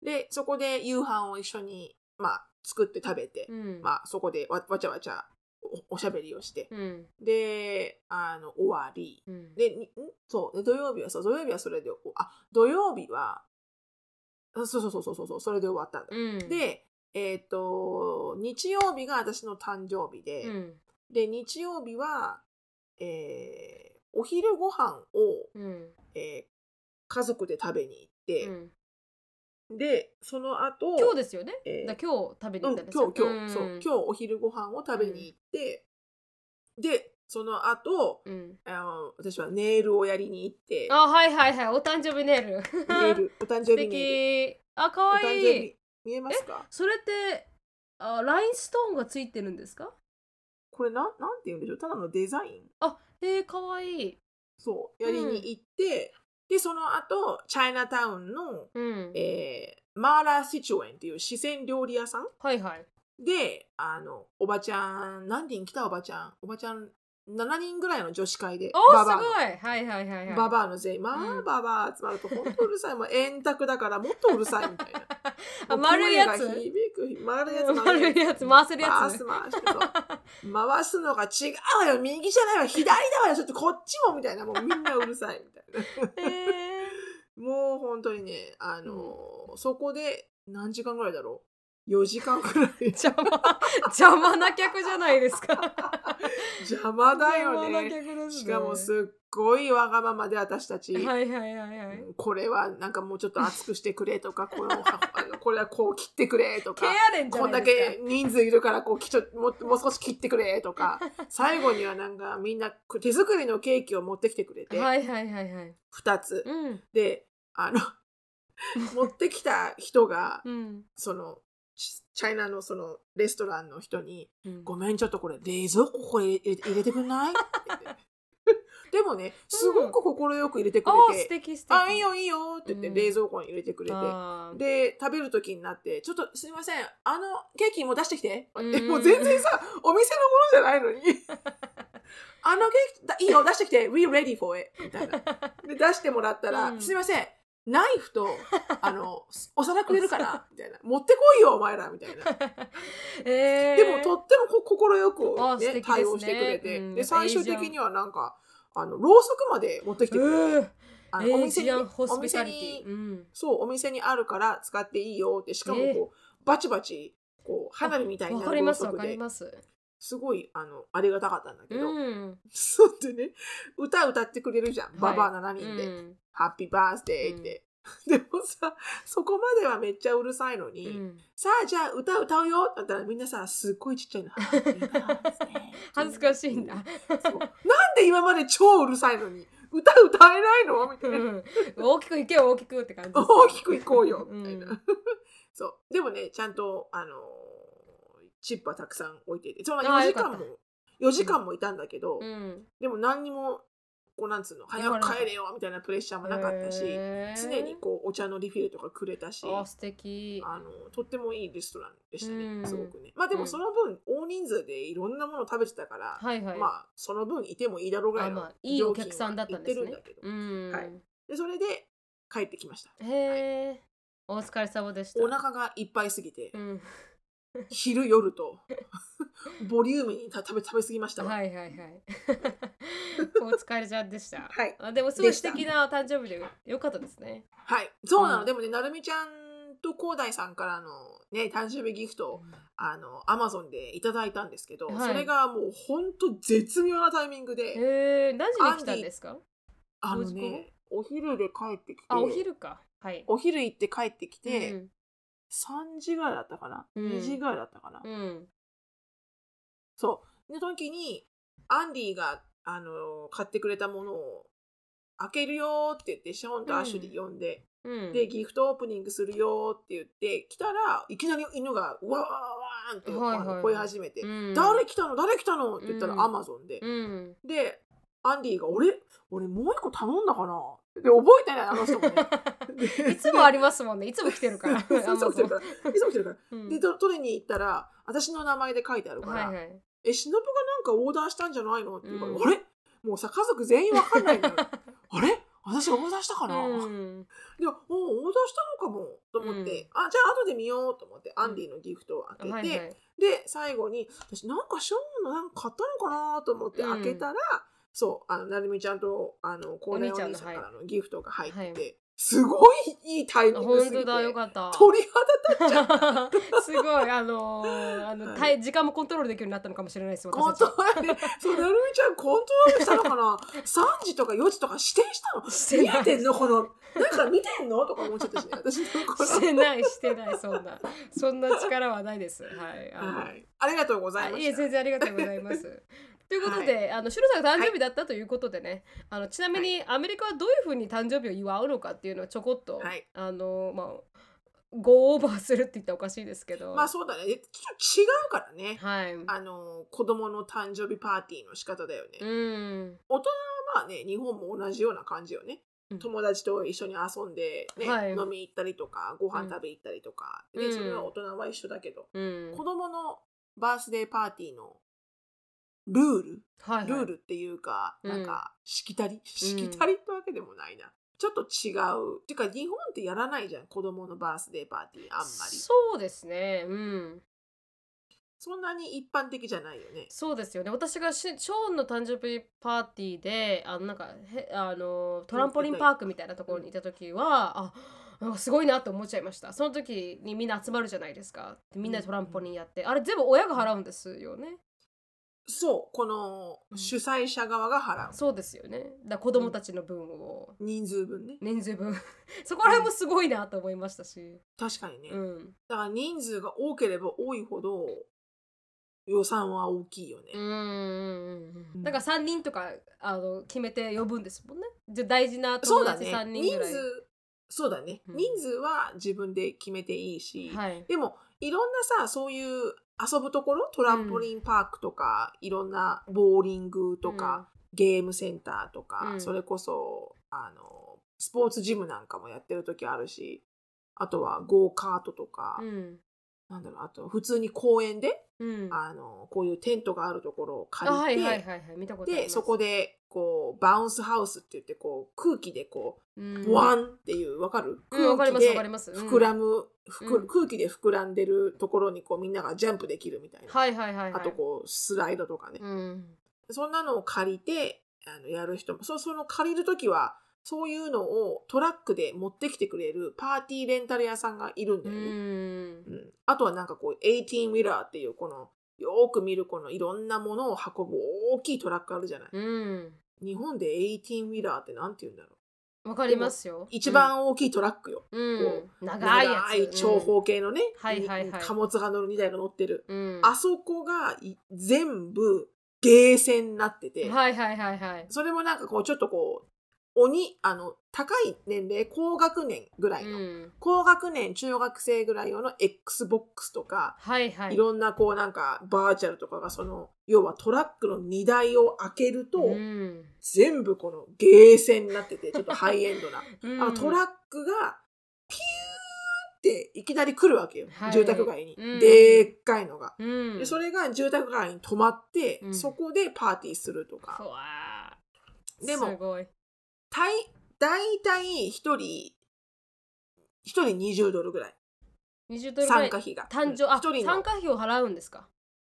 で、そこで夕飯を一緒に、まあ、作って食べて、うん。まあ、そこでわわちゃわちゃおおしゃべりをして、うん。で、あの、終わり。うん。で、そう、で土曜日は、そう、土曜日はそれで、おあ、土曜日は、あそうそうそうそうそう、それで終わったんだ。うん、で、えっ、と、日曜日が私の誕生日で、うん。で、日曜日は、えーお昼ご飯を、うん。えー家族で食べに行ってう、ん。で、その後、今日ですよね？えーだ今日食べにうん、行ったんですよ。今日、今日、そう、今日お昼ご飯を食べに行って、で、その後、日。うん。あの私はネイルをやりに行って、あ、はいはいはい。お誕生日ネイル。ネイル、[laughs] お誕素生日ネイル。敵。あ、かおわいい。見えますか？それって、あ、ラインストーンがついてるんですか？これなん、なんて言うんでしょう？ただのデザインあ、えー、かわいい。そう、やりに行って、で、その後、チャイナタウンの、うん。えーマーラーシチュエンっていう四川料理屋さん？はいはい。で、あの、おばちゃん、何人来たおばちゃん、おばちゃん、7人ぐらいの女子会で、おー、ババアの。すごい。はいはいはいはい。ババアの全員、まあ、うん。ババア集まると本当うるさい。もう円卓だからもっとうるさいみたいな。[laughs] あ丸いやつ？声が響く丸いやつ、丸いやつ、回せるや回すつね。回すそう回すのが違うわよ右じゃないわ左だわよちょっとこっちもみたいなもうみんなうるさいみたいな。[laughs] え [laughs] もう本当にねあのーそこで何時間ぐらいだろう？4時間ぐらいー、邪魔、邪魔な客じゃないですか。邪魔だよねね。しかもすっごいわがままで私たち、はいはいはいはい。うんこれはなんかもうちょっと熱くしてくれとかこの [laughs] これはこう切ってくれとケかこんだ。け人数いるからこうきちょもうもう少し切ってくれとか最後にはなんかみんな手作りのケーキを持ってきてくれて、はいはいはいはい。2つうん。であの持ってきた人がうん。そのチチャイナのそのレストランの人にうん「ごめんちょっとこれ冷蔵庫これ入れてくんない?」[laughs] でもねすごく快く入れてくあれて敵素「敵。あいいよいいよ」って言ってうん冷蔵庫に入れてくれて。あーで、食べる時になって、ちょっとすいません、あのケーキも出してきて。うんえもう全然さ、お店のものじゃないのに。[laughs] あのケーキだ、いいよ、出してきて。We ready for it. みたいな。で、出してもらったら、うんすいません、ナイフと、[laughs] あの、お皿くれるから。みたいな。持ってこいよ、お前ら。みたいな。[laughs] えー、でも、とってもこ快く、ねね、対応してくれて。うんで、最終的にはなんか、あの、ろうそくまで持ってきてくれて。えー、あえー、のお店に、おピ店に。そう、お店にあるから使っていいよって、しかもこう、えーバチバチ、こう、花火みたいなわかりますわろうそくで、かります。すごい、あの、ありがたかったんだけど、うん。そうでね、歌歌ってくれるじゃん、はいババア7人で、うんハッピーバースデーって。でもさ、そこまではめっちゃうるさいのに、うんさあ、じゃあ歌歌うよって言ったらみんなさ、すっごいちっちゃいの。恥ずかしいんだ。なんで今まで超うるさいのに、歌歌えないのみたいな。うん大きくいけよ大きくって感じ。大きくいこうよ、うんみたいな。そう。でもね、ちゃんと、あのーチップはたくさん置いていて、その4時間も、4時間もいたんだけど、うん。でも何にもこうなんつうの早く帰れよみたいなプレッシャーもなかったし、常にこうお茶のリフィルとかくれたしあ素敵。あのとってもいいレストランでしたうん。ねすごくね。まあでもその分大人数でいろんなものを食べてたから、はいはい、まあその分いてもいいだろうぐらいのいいお客さんだったんですね。うん、はい。でそれで帰ってきました。へえ、お疲れ様でした。お腹がいっぱいすぎて、うん昼夜と。[laughs] ボリュームにた食べ食べ過ぎましたわ、はいはいはい。[laughs] お疲れちゃんでした。はい。あでもすごい素敵な誕生日でよかったですね。はい、そうなの、うん。でもね、なるみちゃんと広大さんからのね、誕生日ギフトを、あの、アマゾンでいただいたんですけど、はい。それがもう本当絶妙なタイミングで、へえ何時に来たんですか？あの5時ね、お昼で帰ってきて、あお昼か。はい。お昼行って帰ってきて、うん3時ぐらいだったかな、うん ?2 時ぐらいだったかな、うん。そう。の時に、アンディが、あの、買ってくれたものを、開けるよーって言って、ショーンとアッシュリー呼んで、うん。で、ギフトオープニングするよって言って、来たらいきなり犬が、うわーわーって、吠え始めて、うん。誰来たの？誰来たの？って言ったうん。らアマゾンで。うん。で、アンディが、俺、俺もう一個頼んだかな？で、覚えてない、あの人もね。で [laughs] いつもありますもんね。いつも来てるから。いつも来てるから。いつも来てるから。うん。で、と取りに行ったら、私の名前で書いてあるから、はいはい。え、しのぶがなんかオーダーしたんじゃないのって言うから、うん。あれ？もうさ、家族全員わかんないんだよ。[laughs] あれ？私オーダーしたかな、うん。で、おオーダーしたのかもと思って、うん。あ、じゃあ後で見ようと思って、アンディのギフトを開けて、はいはい。で、最後に、私なんかショーンのなんか買ったのかなと思ってうん。開けたら、そう、あの、なるみちゃんと、あの、コーナーお兄さんからのギフトが入ってて、はい。すごいいいタイミングすぎて、本当だよかった。鳥肌立っちゃった。[laughs] すごいあのーあの、はい。たい時間もコントロールできるようになったのかもしれないですコントロール、[laughs] そう、なるみちゃんコントロールしたのかな ?3 時とか4時とか指定したの？して見えてんの？この、なんか見てんの？とか思っちゃったしね。私してないしてないそんな。そんな力はないです。はい。はい。ありがとうございました。あいえ全然ありがとうございます。ということで、あのシュルさんが誕生日だったということでね、あのちなみにアメリカはどういうふうに誕生日を祝うのかっていうのをちょこっと、はい。あのまあゴーオーバーするって言ったらおかしいですけど、まあそうだね。ちょっと違うからね。はい、あの、子供の誕生日パーティーの仕方だよね。うん、まあね、日本も同じような感じよね。うん。友達と一緒に遊んで、ねはい。飲み行ったりとか、ご飯食べ行ったりとか、うん。でそれは大人は一緒だけど、うん、子供のバースデーパーティーのルール、はいはい、ルールっていうか、うんなんか、しきたり、しきたりってわけでもないな。ちょっと違う。ていうか、日本ってやらないじゃん、子供のバースデーパーティー、あんまり。そうですね、うん、そんなに一般的じゃないよね。そうですよね。私がしショーンの誕生日パーティーで、あのなんかへあのトランポリンパークみたいなところにいた時は、あなんかすごいなって思っちゃいました。その時にみんな集まるじゃないですか。でみんなでトランポリンやって、あれ全部親が払うんですよね。そう、この主催者側が払う。そうですよね。だ子供たちの分を、人数分ね。人数分。[laughs] そこら辺もすごいなと思いましたし。確かにね。うん。だから人数が多ければ多いほど予算は大きいよね。うんうんだから3人とかあの決めて呼ぶんですもんね。じゃあ大事な友達そうだね3。人ぐらい。人数、そうだね。うん人数は自分で決めていいし、はい。でもいろんなさ、そういう遊ぶところ、トランポリンパークとか、いろんなボーリングとか、ゲームセンターとか、うん。それこそ、あの、スポーツジムなんかもやってる時あるし、あとはゴーカートとか、うん。なんだろう、あと普通に公園で、うん。あの、こういうテントがあるところを借ありて、はいはいはいはい。見たことありまで、すそこで、こう、バウンスハウスって言って、こう、空気でこうん。う、ワンっていう、わかる？うんわかりますわかでります。うん。膨らむ、ふくうん。空気で膨らんでるところに、こう、みんながジャンプできるみたいな。はいはいはいはい。あと、こう、スライドとかね。うん。そんなのを借りて、あの、やる人も、そその借りるときは、そういうのをトラックで持ってきてくれるパーティーレンタル屋さんがいるんだうよね。んうんあとはなんかこう、18ウィラーっていう、この、よーく見るこのいろんなものを運ぶ大きいトラックあるじゃない。うん日本で18ウィラーってなんて言うんだろう。わかりますよ一番大きいトラックよ。うんこ長い長い長方形のね、はいはいはい貨物が乗る2台が乗ってる。うんあそこがい全部ゲーセンになってて、はいはいはいはいそれもなんかこうちょっとこう、おに、あの、高い年齢、高学年ぐらいの、うん高学年、中学生ぐらい用の Xbox とか、はいはいいろんなこうなんかバーチャルとかがその、要はトラックの荷台を開けると、うん全部このゲーセンになってて、ちょっとハイエンドな。[laughs] うんあのトラックが、ピューっていきなり来るわけよ。はい住宅街に。うんでっかいのが。うんでそれが住宅街に止まって、うんそこでパーティーするとうか。でもたい大体一人、一人20ドルぐらい。20ドルぐらい参加費が。誕生あうん一人の参加費を払うんですか？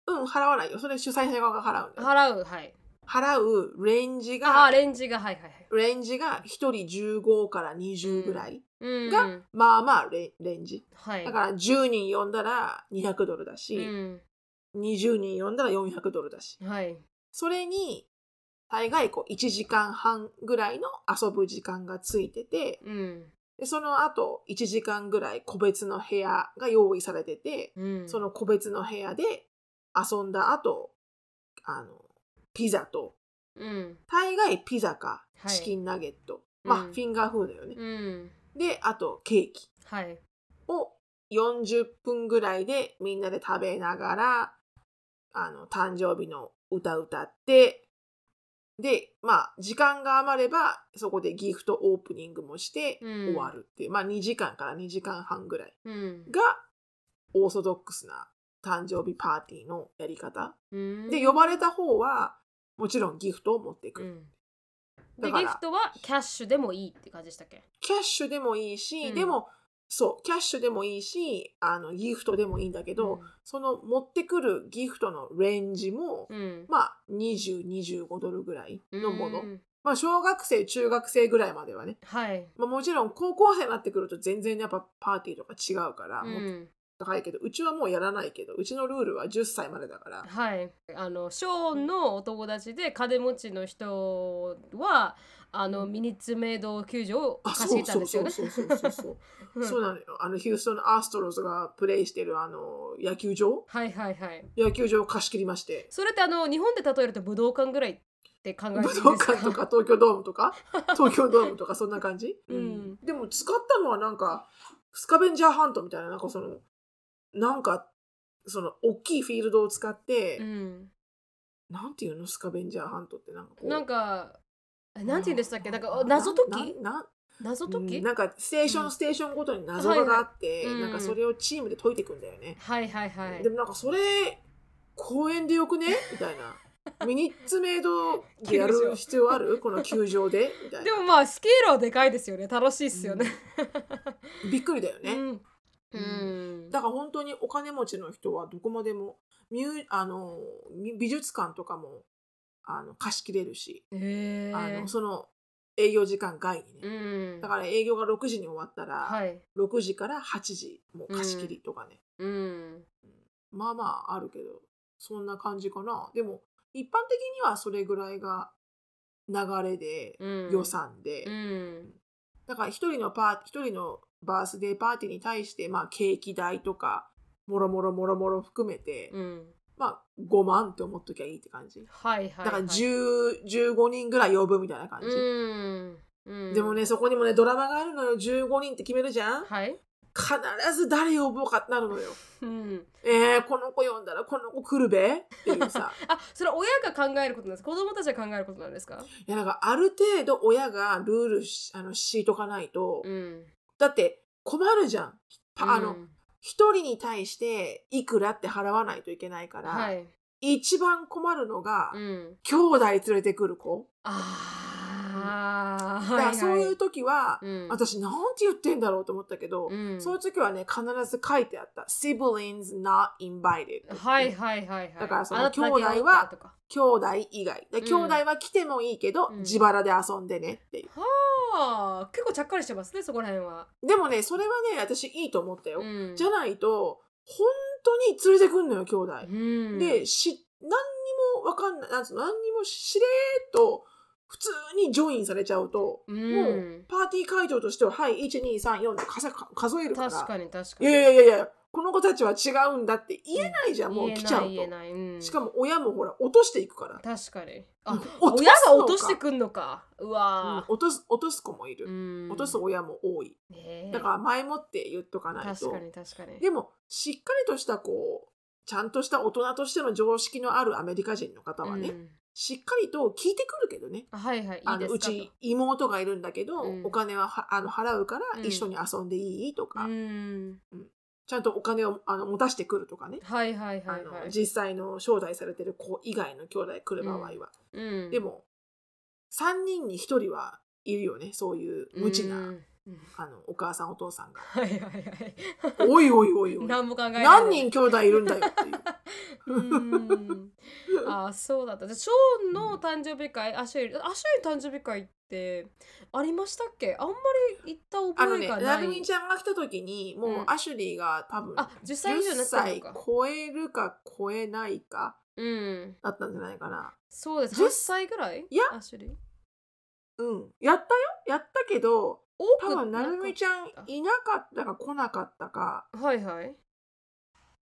うん、払わないよ。それ主催者側が払うんだよ。払うはい払うレンジああが、レンジがはいはいはいレンジが一人15から20ぐらい。うんがまあまあレレンジ。はいだから10人呼んだら200ドルだし、うん20人呼んだら400ドルだし。はいそれに、大概こう1時間半ぐらいの遊ぶ時間がついてて、うん。でその後1時間ぐらい個別の部屋が用意されてて、うん。その個別の部屋で遊んだ後、あの、ピザと、うん。大概ピザかはい。チキンナゲット。まあ、うん。フィンガーフードよね。うん。で、あとケーキはい。を40分ぐらいでみんなで食べながら、あの、誕生日の歌歌って、で、まあ、時間が余れば、そこでギフトオープニングもしてうん。終わるっていう、まあ、2時間から2時間半ぐらいうん。が、オーソドックスな誕生日パーティーのやり方。うん。で、呼ばれた方は、もちろんギフトを持っていく。うん。でギフトはキャッシュでもいいって感じでしたっけ？キャッシュでもいいし、うん。でも、そう、キャッシュでもいいし、あの、ギフトでもいいんだけど、その持ってくるギフトのレンジも、うんまあ、20、25ドルぐらいのもの。うんまあ、小学生、中学生ぐらいまではね。はいまあ、もちろん、高校生になってくると全然やっぱパーティーとか違うから、うもっんと高いけど、うちはもうやらないけど、うちのルールは10歳までだから。はいあのショーンのお友達で金持ちの人はあのミニッツメイド球場をあ、貸しそう切ったんそうですよね。そうそうそうそう。[laughs] うん。そうなのよ。あの、ヒューストン・アストロズがプレイしてるあの、野球場？はいはいはい。野球場を貸し切りまして。それってあの日本で例えると武道館ぐらいって考えて武ですか？道館とか東京ドームとか？[laughs] 東京ドームとかそんな感じ、うん。でも使ったのはなんかスカベンジャーハントみたいななんかそのなんかその大きいフィールドを使って、うん。なんていうの？スカベンジャーハントってなんかこう。なんかあなんて言うんでしたっけ？なんか謎解き？なな謎解き？うんなんかステーション、うん。ステーションごとに謎ががあって、はいはい。うん。なんかそれをチームで解いていくんだよね、はいはいはい。でもなんかそれ公園でよくね？みたいな。[laughs] ミニッツメイドでやる必要ある？この球場で？みたいな。でもまあスケールはでかいですよね。楽しいっすよね、びっくりだよね、うん。うん。だから本当にお金持ちの人はどこまでもミュあの美術館とかもあの貸し切れるし、へあえのその営業時間外にね、うん。だから営業が6時に終わったら、はい。6時から8時も貸し切りとかね、うん。まあまああるけどそんな感じかな。でも一般的にはそれぐらいが流れで、うん。予算で、うん。だから一人のパー一人のバースデーパーティーに対して、まあ、ケーキ代とかもろもろもろもろ含めて、うんまあ5万って思っときゃいいって感じ。はいはいはいだから10 15人ぐらい呼ぶみたいな感じ。うんうんでもね、そこにもね、ドラマがあるのよ。15人って決めるじゃんはい必ず誰呼ぼうかなるのよ。うんえー、この子呼んだらこの子来るべ？っていうさ。[laughs] あそれは親が考えることなんですか？子供たちが考えることなんですか？いや、なんかある程度親がルールしあの敷いとかないと、うんだって困るじゃん。パあの、うん一人に対していくらって払わないといけないから、はい。一番困るのが、うん。兄弟連れてくる子。ああだからそういう時は、うん私なんて言ってんだろうと思ったけど、うんそういう時はね、必ず書いてあった。siblings not invited。はいはいはいはいだからその兄弟は兄弟以外。兄弟は来てもいいけど、うん自腹で遊んでねっていう。はあ結構ちゃっかりしてますねそこら辺はでもね、それはね、私いいと思ったよ。うんじゃないと、本当に連れてくんのよ、兄弟。うんで、し、何にもわかんない、なん何にもしれーっと、普通にジョインされちゃうと、うん。もう、パーティー会場としては、はい、1、2、3、4って数数えるから。確かに確かいやにいやいやいや、この子たちは違うんだって言えないじゃん、もう言え来ちゃうない言えない、うん、と。しかも親もほら、落としていくから。確かに。あ親が落としてくんのか。ううんわ落とす、落とす子もいー、る。うん、落とす親も多い。だから前もって言っとかないと。確か。に確かに。でも、しっかりとした、こう、ちゃんとした大人としての常識のあるアメリカ人の方はね、うんしっかりと聞いてくるけどね。あはいはいいあのうち妹がいるんだけど、うん。お金ははあの払うからうん。一緒に遊んでいいとか、とうん。ちゃんとお金をあの持たしてくるとかね、はいはいはいあのはい実際の招待されてる子以外の兄弟来る場合は、うん。でも3人に1人はいるよねそういう無知な、うんうんあのお母さんお父さんがはいはいはい「おいおいおいおい何も考えない何人兄弟いるんだよ」っていう。[laughs] うんあそうだった。じゃあショーンの誕生日会、アシュリー、アシュリーの誕生日会ってありましたっけ？あんまり行ったあのね、覚えがない。なるみちゃんが来た時にもううんアシュリーが多分あ10歳以上になってる10歳のか超えるか超えないかうん。だったんじゃないかな。そうです。10 8歳ぐらい？いやアシュリー？うん。やったよやったけど、多く多分なるみちゃんかいなかったか来なかったか。はいはい。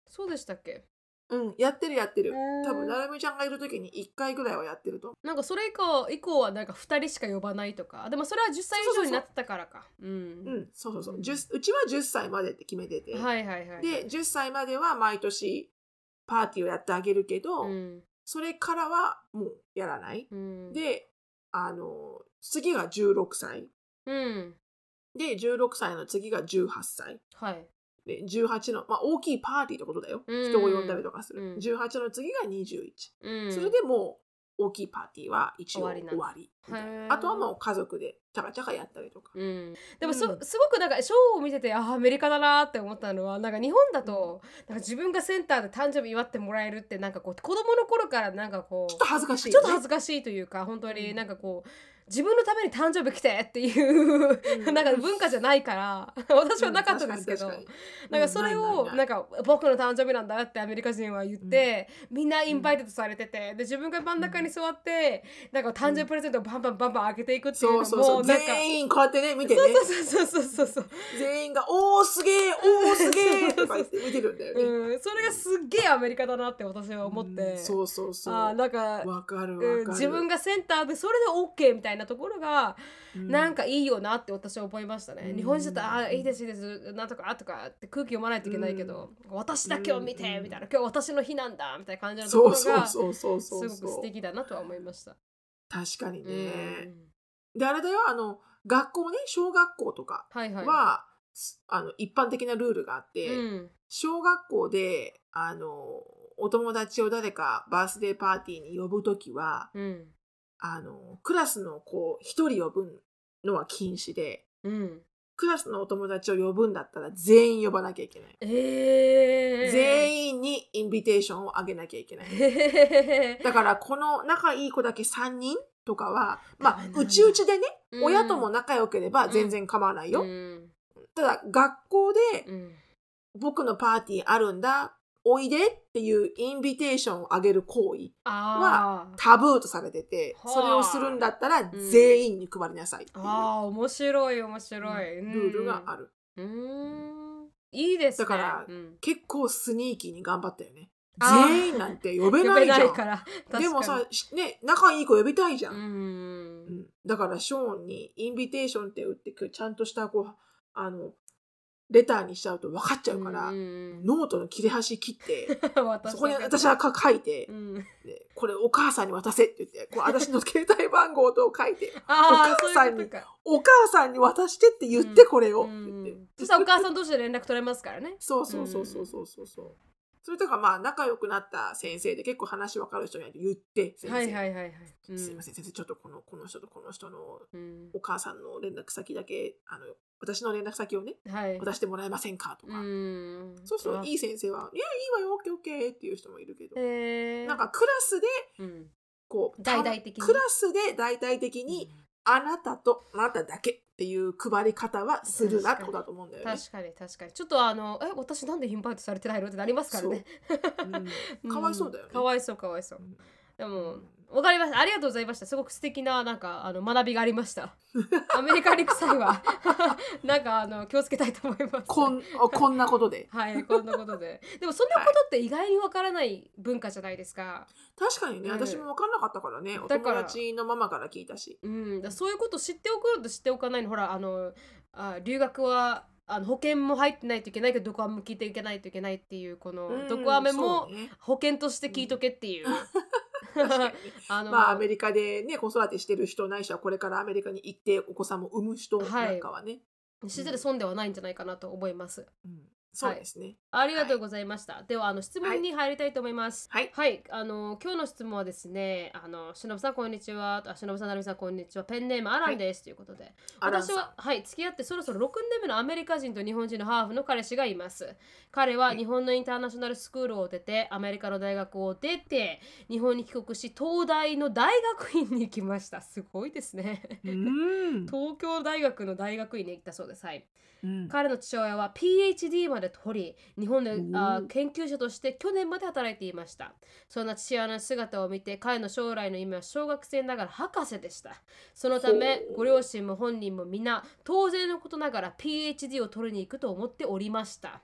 そうでしたっけ？うん、やってるやってる。うん多分なるみちゃんがいる時に1回ぐらいはやってると思なんかそれ以降以降はなんか2人しか呼ばないとか。でもそれは10歳以上になってたからか。うう。うんん、そうそうそう。うん10うちは10歳までって決めてて。はいはいはい。で、10歳までは毎年パーティーをやってあげるけど、うん。それからはもうやらない。うん。で、あの、次が16歳。うん。で、16歳の次が18歳。はい。で、18の、まあ大きいパーティーってことだよ。うん人を呼んだりとかする。うん18の次が21。うん。それでもう大きいパーティーは一応終わりあとはもう家族でチャカチャカやったりとか。うん、でもすごくなんかショーを見ててあアメリカだなって思ったのはなんか日本だと、なんか自分がセンターで誕生日祝ってもらえるってなんかこう子供の頃からなんかこうちょっと恥ずかしいちょっと。恥ずかしいというか本当になんかこう自分のために誕生日来てっていう、うんなんか文化じゃないから [laughs] 私はなかったんですけど、うんなんかそれをうんなんか僕の誕生日なんだってアメリカ人は言って、みんな invited されててで自分が真ん中に座ってなんか誕生日プレゼントをバンバンバンバン開けていくっていうのもそうそうそう。なんか全員こうやってね、見てね。そうそうそうそうそう全員が、おーすげえおーすげえとか言って見てるんだよね。うん、それがすっげえアメリカだなって私は思って、うんそうそうそう。あーなんか、わかるわかうんる。自分がセンターでそれで OK みたいなところが、うんなんかいいよなって私は思いましたね、うん日本人だと「あーいいですいいですなんとか」とかって空気読まないといけないけど、私だけを見てうんみたいな今日私の日なんだみたいな感じのところがすごく素。敵だなとは思いました。確かにうね。んで、あれだよ、あの、学校ね、小学校とかはいはい。は、あの、一般的なルールがあって、うん小学校で、あの、お友達を誰かバースデーパーティーに呼ぶときは、うんあの、クラスの子一人呼ぶのは禁止で、うん、クラスのお友達を呼ぶんだったら全員呼ばなきゃいけない。えー、全員にインビテーションをあげなきゃいけない。へ [laughs] ーだから、この仲いい子だけ3人とかは、まあ、うちうちでね、うん。親とも仲良ければ全然構わないよ。うん。ただ、学校でうん。僕のパーティーあるんだ、おいでっていうインビテーションをあげる行為、あー。タブーとされてて、はあ。それをするんだったらん。全員に配りなさいっていうあー面白い面白い、ルールがある。るうーん。いいですね。だからうん。結構 sneaky に頑張ったよね。全員なんて呼べないじゃん。でもさ、しね、仲いい子呼びたいじゃ。うんん。うん。だからショーンに invitation って打ってくちゃんとしたこうあのレターにしちゃうと分かっちゃうから、うんノートの切れ端切って [laughs] 私そこに私はか書いて、うん。でこれお母さんに渡せって言ってこう私の携帯番号と書いてお母さんにお母さんに渡してって言ってこれを、そしたらお母さん同士で連絡取れますからね。そうそうそうそうそうそうそうそれとかまあ仲良くなった先生で結構話分かる人には言って先生、はいはいはいはい、うん、すいません先生ちょっとこのこの人とこの人のうん。お母さんの連絡先だけあの私の連絡先をねはい。渡してもらえませんかとか、うん。そうするとあ。いい先生は「いやいいわよオッケーオッケー」っていう人もいるけど、えー、なんかクラスでうん。こう大々的に。クラスで大々的にあなたとあなただけっていう配り方はするなってことだと思うんだよね。確かに確かに。ちょっとあのえ私なんでインバイトされてないの？ってなりますからね。[laughs] うん。かわいそうだよね。かわいそうかわいそう。うん。でも、うんわかりました。ありがとうございました。すごく素敵ななんかあの学びがありました。[laughs] アメリカに臭いは [laughs] なんかあの気をつけたいと思います。こんあこんなことで。はい、こんなことで。でもそんなことって意外にわからない文化じゃないですか。確かにね、うん私も分かんなかったからね、おだから友達のママから聞いたし。うん、だそういうこと知っておくのと知っておかないの。ほら、あの、あ留学はあの保険も入ってないといけないけど、毒アメも聞いていけないといけないっていう、この、うん毒アメも保険として聞いとけっていう。[laughs] 確かに。ね [laughs] あの、まあアメリカでね子育てしてる人ないしはこれからアメリカに行ってお子さんも産む人なんかはね、知ってて損ではないんじゃないかなと思います。うんそうですねありがとうございました。では、あの質問に入りたいと思います。はいはい、あの今日の質問はですね、あのしのぶさんこんにちは、あしのぶさんなるみさんこんにちは、ペンネームアランです、ということで、私ははい付き合ってそろそろ6年目のアメリカ人と日本人のハーフの彼氏がいます。彼は日本のインターナショナルスクールを出て、アメリカの大学を出て、日本に帰国し、東大の大学院に行きました。すごいですね。うん [laughs] 東京大学の大学院に行ったそうです。はい。うん。彼の父親は PhD まで取り日本であ研究者として去年まで働いていました。そんな父親の姿を見て彼の将来の夢は小学生ながら博士でした。そのためご両親も本人も皆当然のことながら PhD を取りに行くと思っておりました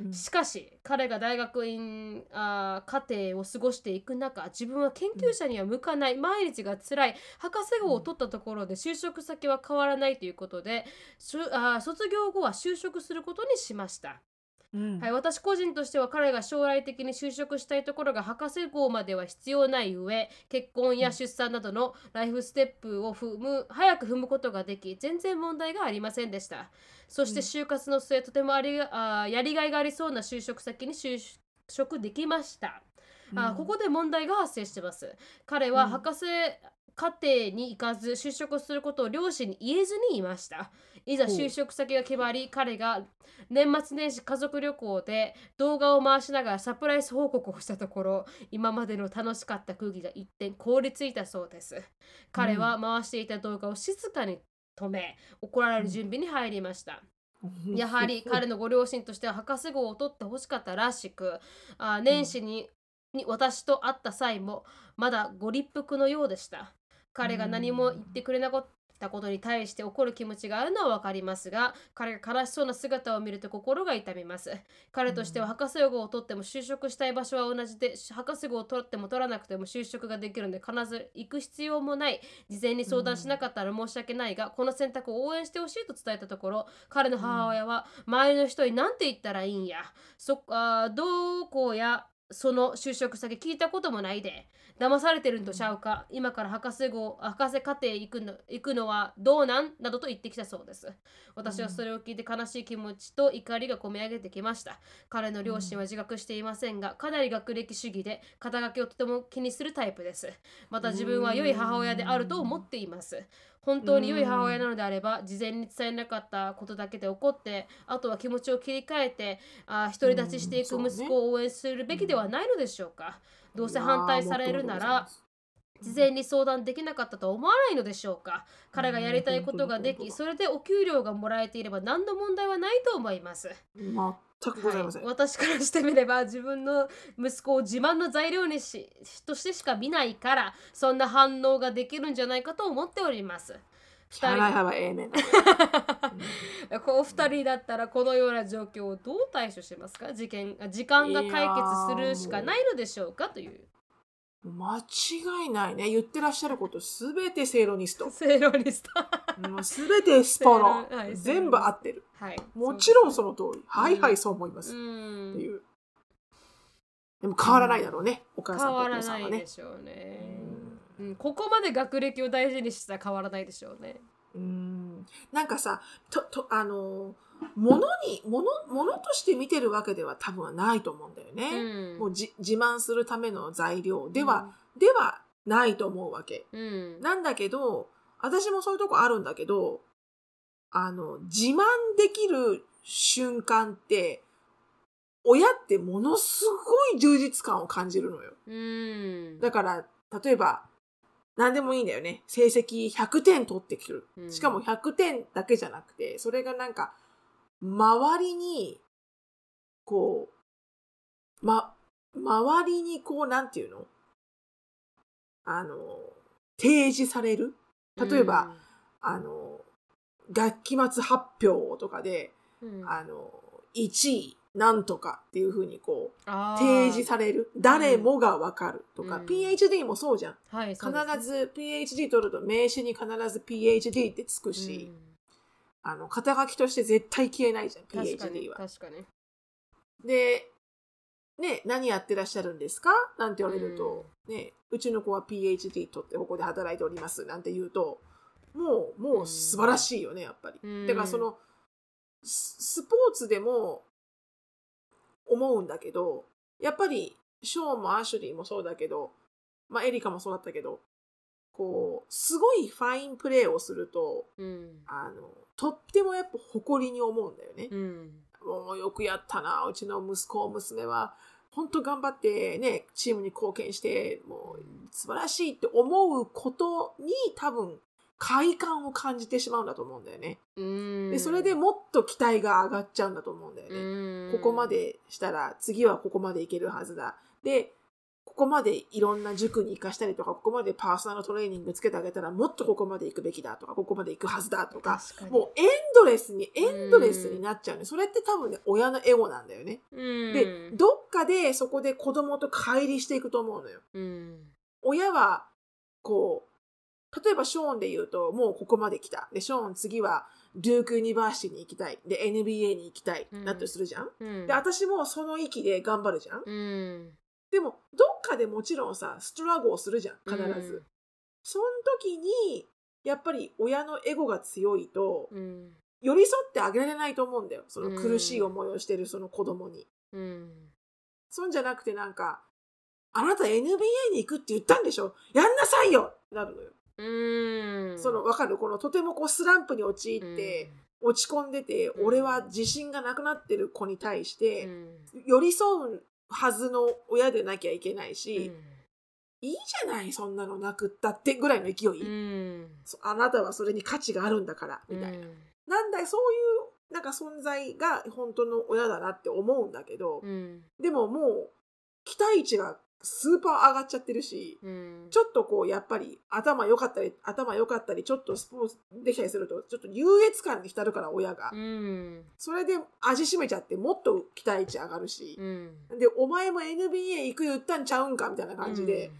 うん。しかし彼が大学院あー課程を過ごしていく中自分は研究者には向かない。毎日が辛い。博士号を取ったところで就職先は変わらないということでしゅあー卒業後は就職することにしました、うん。はい、私個人としては彼が将来的に就職したいところが博士号までは必要ない上結婚や出産などのライフステップを踏む早く踏むことができ全然問題がありませんでした。そして就活の末とてもありがあーやりがいがありそうな就職先に就職できました。あここで問題が発生してます。彼はうん。博士課程に行かず就職することを両親に言えずにいましたいざ就職先が決まり彼が年末年始家族旅行で動画を回しながらサプライズ報告をしたところ今までの楽しかった空気が一転凍りついたそうです。彼は回していた動画を静かに止め怒られる準備に入りました、やはり彼のご両親としては博士号を取ってほしかったらしくあ年始に,、に私と会った際もまだご立腹のようでした。彼が何も言ってくれなかったことに対して怒る気持ちがあるのは分かりますが彼が悲しそうな姿を見ると心が痛みます。彼としては博士号を取っても就職したい場所は同じで博士号を取っても取らなくても就職ができるので必ず行く必要もない。事前に相談しなかったら申し訳ないが、この選択を応援してほしいと伝えたところ彼の母親は周りの人に何て言ったらいいんや。そあーどこやその就職先聞いたこともないで騙されてるんとちゃうか今から博士号博士課程行くの行くのはどうなん？などと言ってきたそうです。私はそれを聞いて悲しい気持ちと怒りがこみ上げてきました。彼の両親は自覚していませんがかなり学歴主義で肩書きをとても気にするタイプです。また自分は良い母親であると思っています本当に良い母親なのであれば事前に伝えなかったことだけで怒ってあとは気持ちを切り替えてあ独り立ちしていく息子を応援するべきではないのでしょうか、どうせ反対されるなら事前に相談できなかったと思わないのでしょうか。彼がやりたいことができうんそれでお給料がもらえていれば何の問題はないと思います全くございません、はい、私からしてみれば自分の息子を自慢の材料にしとしてしか見ないからそんな反応ができるんじゃないかと思っております。シャライハは面だ [laughs] この二人だったらこのような状況をどう対処しますか？事件あ時間が解決するしかないのでしょうか？という間違いないね。言ってらっしゃることすべてセイロニスト。[laughs] セイロニスト。もうすべてスポロ。はい全部合ってる。はい。もちろんそのの通り。はいはいそう思います、うってんいう。でも変わらないだろうね、お母さんとお父さんはね。ないでしょうね。うん、ここまで学歴を大事にしたら変わらないでしょうね。うん。なんかさととあのものにものものとして見てるわけでは多分ないと思うんだようね、ん。もうじ自慢するための材料では、ではないと思うわけ。うん。なんだけど私もそういうとこあるんだけどあの自慢できる瞬間って親ってものすごい充実感を感じるのよ。うん。だから例えば何でもいいんだよね。成績100点取ってくる。うん。しかも100点だけじゃなくてそれがなんか周りにこうま周りにこうなんていうの？あの提示される？例えば、あの学期末発表とかで、うん、あの1位なんとかっていうふうにこう提示される？誰もがわかるとか、うん。PhD もそうじゃん。はい、必ず PhD 取ると名刺に必ず PhD ってつくし、あの肩書きとして絶対消えないじゃん PhD は。確かに。で、ね、何やってらっしゃるんですか？なんて言われると、ね、うちの子は PhD 取ってここで働いておりますなんて言うと、もう、もう素晴らしいよね、やっぱり。うん。だからその、ススポーツでも思うんだけど、やっぱり、ショーンもアシュリーもそうだけど、まあ、エリカもそうだったけど、こう、すごいファインプレーをすると、うん。あの、とってもやっぱ誇りに思うんだよね。うんもうよくやったな、うちの息子、娘は、本当頑張ってね、チームに貢献して、もう素晴らしいって思うことに多分、快感を感じてしまうんだと思うんだよね。うんで、それでもっと期待が上がっちゃうんだと思うんだよね。うんここまでしたら、次はここまでいけるはずだ。で、ここまでいろんな塾に行かしたりとか、ここまでパーソナルトレーニングつけてあげたら、もっとここまで行くべきだとか、ここまで行くはずだとか、確かにもうエンドレスに、エンドレスになっちゃうね。それって多分ね、親のエゴなんだよね。うんで、どっかでそこで子供と乖離していくと思うのよ。うん親は、こう、例えばショーンで言うと、もうここまで来た。で、ショーン次は、 Duke University に行きたい。で、NBA に行きたい。うんなってするじゃんで、私もその域で頑張るじゃん。うんでも、どっかでもちろんさ、 struggle をするじゃん。必ず。うんその時に、やっぱり親のエゴが強いと、うん寄り添ってあげられないと思うんだよ。そのうん苦しい思いをしてるその子供に。うんそんじゃなくてなんか、あなた NBA に行くって言ったんでしょ？やんなさいよなるのよ。うんその、わかる？このとてもこうスランプに陥って、落ち込んでて、うん俺は自信がなくなってる子に対しうて、ん寄り添うはずの親でなきゃいけないし、うんいいじゃない、そんなのなくったってぐらいの勢い。あなたはそれに価値があるんだから、みたいな。なんだい、そういう、なんか存在が本当の親だなって思うんだけど、うんでももう、期待値がスーパー上がっちゃってるし、うんちょっとこう、やっぱり頭良かったり、頭良かったり、ちょっとスポーツできたりすると、ちょっと優越感に浸るから、親がう。んそれで味しめちゃって、もっと期待値上がるしう。んで、お前も NBA 行く言ったんちゃうんかみたいな感じで、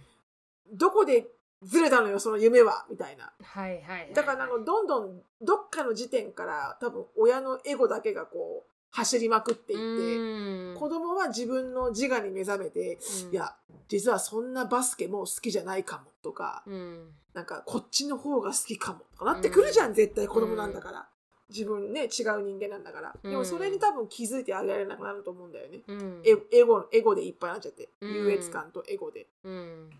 どこでずれたのよ、その夢はみたいな。はいはいはいだからなんかどんどんどっかの時点から多分親のエゴだけがこう走りまくっていって、うん子供は自分の自我に目覚めて、うんいや、実はそんなバスケもう好きじゃないかもとか、うんなんかこっちの方が好きかもとかなってくるじゃん、絶対子供なんだから。自分ね、違う人間なんだから。でもそれに多分気づいてあげられなくなると思うんだよね。うんエエゴ、エゴでいっぱいになっちゃって。うん優越感とエゴで。うん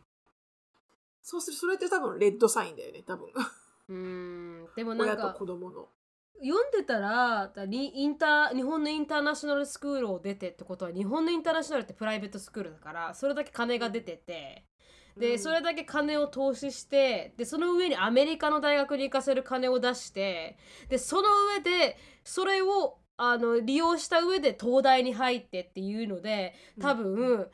そうする、それって多分レッドサインだよね、多分。うんでもなん [laughs] 親とか子供の。読んでたらインター日本のインターナショナルスクールを出てってことは日本のインターナショナルってプライベートスクールだからそれだけ金が出ててで、うん。それだけ金を投資してでその上にアメリカの大学に行かせる金を出してでその上でそれをあの利用した上で東大に入ってっていうので多分、あ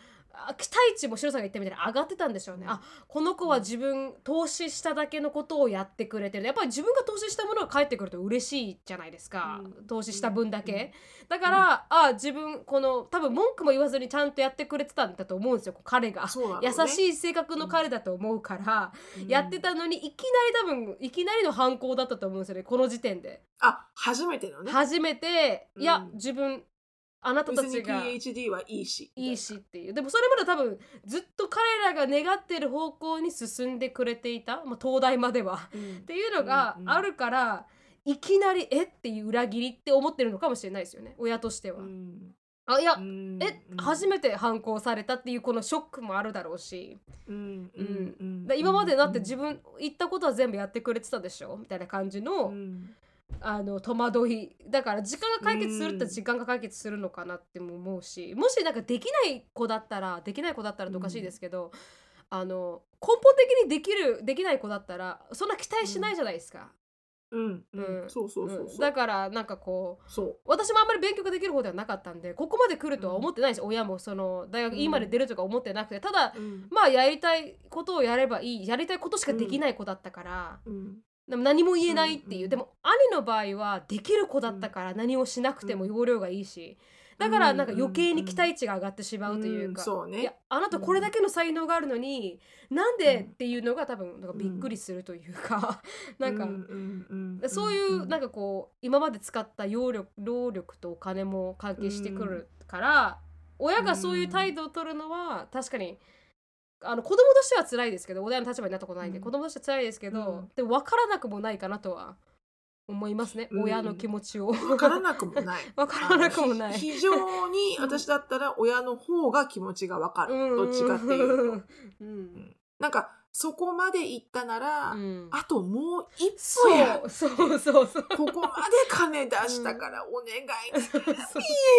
期待値も白さんが言ったみたいに上がってたんでしょうね、うん。あこの子は自分投資しただけのことをやってくれてる。やっぱり自分が投資したものが返ってくると嬉しいじゃないですか、うん。投資した分だけ、だから、あ自分この多分文句も言わずにちゃんとやってくれてたんだと思うんですよ彼が。ね。優しい性格の彼だと思うから、うん。やってたのにいきなり多分いきなりの犯行だったと思うんですよねこの時点で。あ、初めてのね。初めていや、うん。自分あなたたちが。PhD はいいし。いいしっていう。でもそれまで多分ずっと彼らが願ってる方向に進んでくれていた、まあ、東大までは。うん。っていうのがうんうんあるから、いきなりえっていう裏切りって思ってるのかもしれないですよね。親としては。うん。あいや、うんえ初めて反抗されたっていうこのショックもあるだろうし、うんうん今までだって自分言ったことは全部やってくれてたでしょ？みたいな感じの,、うんあの戸惑い。だから時間が解決するってうん時間が解決するのかなっても思うしもしなんかできない子だったらできない子だったらおかしいですけど、あの根本的にできるできない子だったらそんな期待しないじゃないですか。うんうん。うん。そうそうそうう。ん。だからなんかこうそう。私もあんまり勉強ができる方ではなかったんでここまで来るとは思ってないです、親も。その大学うん。今まで出るとか思ってなくて。ただうん。まあやりたいことをやればいいやりたいことしかできない子だったから、うんでも何も言えないっていう、うんうんでも兄の場合はできる子だったから何をしなくても要領がいいし、だからなんか余計に期待値が上がってしまうというか、んそうね。いやあなたこれだけの才能があるのに、なんでっていうのが多分なんかびっくりするというか、なんか、うんうんうんそういうなんかかこう今まで使った労力労力とお金も関係してくるから、親がそういう態度を取るのは確かにあの子供としては辛いですけど親の立場になったことないんで、うん。子供としては辛いですけど、うん。でも分からなくもないかなとは思いますね、うん。親の気持ちを。分からなくもない。[laughs] 分からなくもない。非常に私だったら親の方が気持ちが分かる、うん。どっちかっていうと。うん。なんかそこまで行ったなら、うん。あともう一そ歩や。うそうそうそう。ここまで金出したからお願い、そう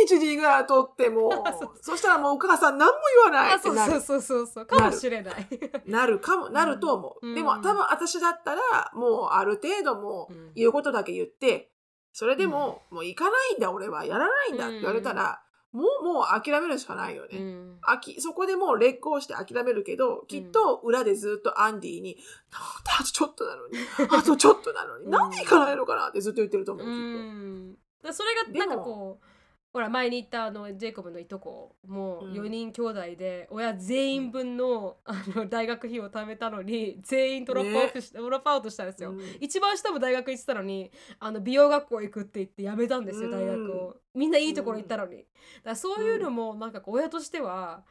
PhD が取っても。そしたらもうお母さん何も言わない。あってなる。そうそうそうかもしれない。なる。かも。なると思う、うん。でも多分私だったらもうある程度もううん。言うことだけ言ってそれでも、もう行かないんだ俺はやらないんだって言われたら、もうもう諦めるしかないよね、うん。あきそこでもう劣行して諦めるけどきっと裏でずっとアンディに「なんであとちょっとなのに [laughs] あとちょっとなのにうん。なんで行かないのかな」ってずっと言ってると思ううきっん。だからそれがなんかこうほら前に言ったあのジェイコブのいとこもうん4人兄弟で親全員分のあの大学費を貯めたのに全員ドロップアウトし、ドロップアウトしたんですよ。一番下も大学行ってたのにあの美容学校行くって言って辞めたんですようん。大学を。みんないいところ行ったのに、だからそういうのもなんかこう親としては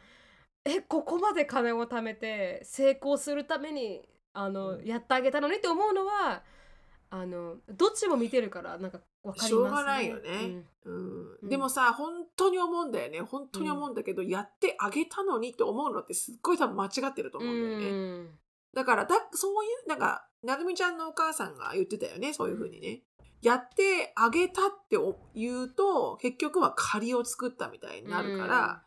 えここまで金を貯めて成功するためにあの、うん。やってあげたのにって思うのはあのどっちも見てるからなんか分かりますね。しょうがないよね。うん。うん。でもさ本当に思うんだよね。本当に思うんだけど、やってあげたのにって思うのってすっごい多分間違ってるとうん思うんだよね。うん。だからだそういうなんかなるみちゃんのお母さんが言ってたよね。そういうふうにね。やってあげたって言うと結局は借りを作ったみたいになるから、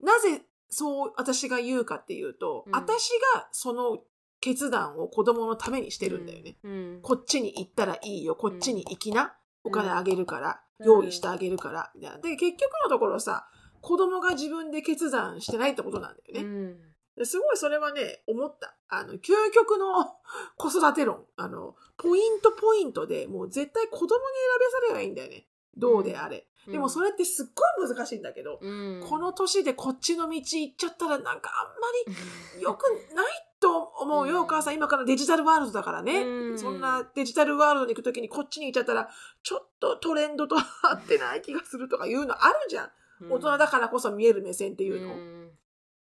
なぜそう私が言うかっていうと、うん。私がその決断を子供のためにしてるんだよね。うん。こっちに行ったらいいよ。こっちに行きな、お金あげるから、うん。用意してあげるから、みたいな。で結局のところさ子供が自分で決断してないってことなんだよね。すごいそれはね思った。あの究極の [laughs] 子育て論。あのポイントポイントでもう絶対子供に選べさればいいんだよね。どうであれ、でもそれってすっごい難しいんだけど、うん。この年でこっちの道行っちゃったらなんかあんまり [laughs] 良くないと思うよ、うん。お母さん。今からデジタルワールドだからね、うん。そんなデジタルワールドに行く時にこっちに行っちゃったらちょっとトレンドと合ってない気がするとかいうのあるじゃん。大人だからこそ見える目線っていうの、ん。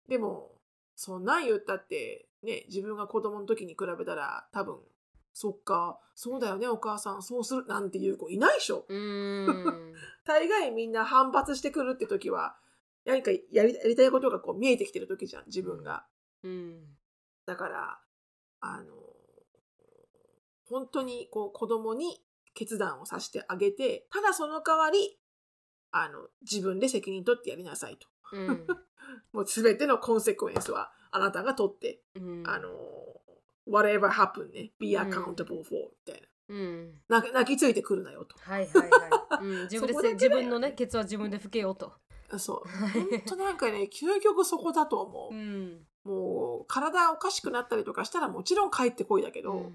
でもそんなん言ったってね自分が子供の時に比べたら多分そっかそうだよねお母さんそうするなんていう子いないでしょ。うん。[laughs] 大概みんな反発してくるって時は何かやりやりたいことがこう見えてきてる時じゃん自分が。うんだからあの本当にこう子供に決断をさせてあげてただその代わりあの自分で責任取ってやりなさいとうん [laughs] もう全てのコンセクエンスはあなたが取ってうんあの、whatever happen ね、be accountable for みたいうんな。泣きついてくるなよと。はいはいはい、うん、[laughs] 自分で自分のねケツは自分で拭けよと。そう。[laughs] 本当なんかね、究極そこだと思う。ん。もう、体おかしくなったりとかしたらもちろん帰ってこいだけど、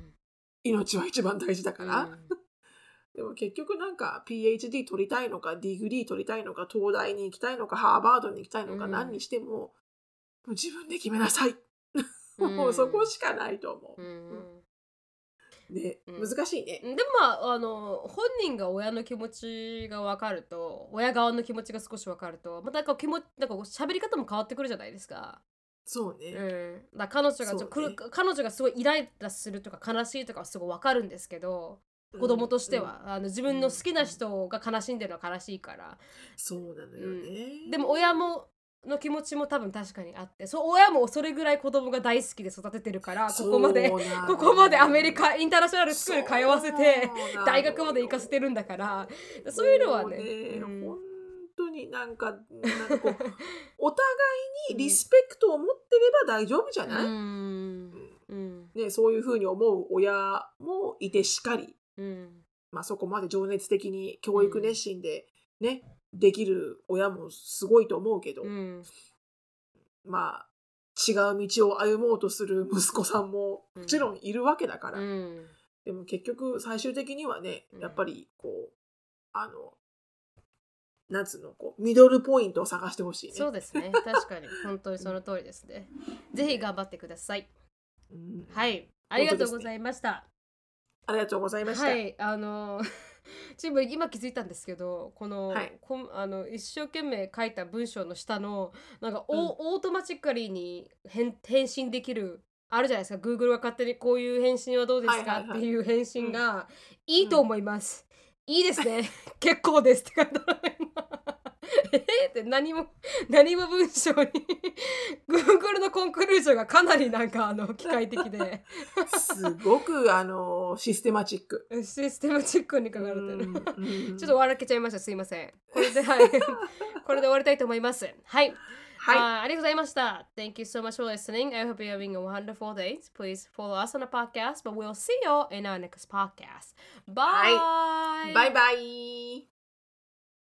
命は一番大事だから。[laughs] でも結局なんか PhD 取りたいのか、 degree 取りたいのか、東大に行きたいのか、ハーバードに行きたいのか、うん何にしても、もう自分で決めなさい。うん [laughs] もうそこしかないと思うう。んね、うん難しいね。でもまああの本人が親の気持ちが分かると親側の気持ちが少し分かるとまたなんか気持ちなんか喋り方も変わってくるじゃないですか。そうね。うん、だ彼女がちょ、ね。彼女がすごいイライラするとか悲しいとかはすごい分かるんですけど子供としては、あの自分の好きな人が悲しんでるのは悲しいから、そうなのよね。でも親もの気持ちも多分確かにあってそう親もそれぐらい子供が大好きで育ててるからここまでここまでアメリカインターナショナルスクール通わせて大学まで行かせてるんだから。そういうのはねもううん。本当になんかなんかこう [laughs] お互いにリスペクトを持ってれば大丈夫じゃない、うん。うん。ね、そういうふうに思う親もいてしかり。うん。まあそこまで情熱的に教育熱心でね、できる親もすごいと思うけど、うん。まあ違う道を歩もうとする息子さんもうん。もちろんいるわけだから、うん。でも結局最終的にはねうん。やっぱりこうあのなんつうのこう mid dle point を探してほしいね。そうですね。[laughs] 確かに。本当にその通りですね。ぜひ頑張ってください。うんはい。ありがとうございました。ありがとうございました。はい。あの、チーム今気づいたんですけど、この、はいこんあの一生懸命書いた文章の下の、なんかオ,、うん automatically に返返信できる。あるじゃないですか Google が勝手にこういう返信はどうですか、っていう返信がいいと思います、いいですね [laughs] 結構ですって書いてあるえーって何も何も文章に Google のコンクルージョンがかなりなんかあの機械的ですごくあのシステマチック。システムチックに書かれてる、ちょっと笑けちゃいましたすいませんこれではいこれで終わりたいと思いますはいはい。あーありがとうございました。Thank you so much for listening. I hope you're having a wonderful day. Please follow us on the podcast, but we'll see you in our next podcast. Bye. バイバイ。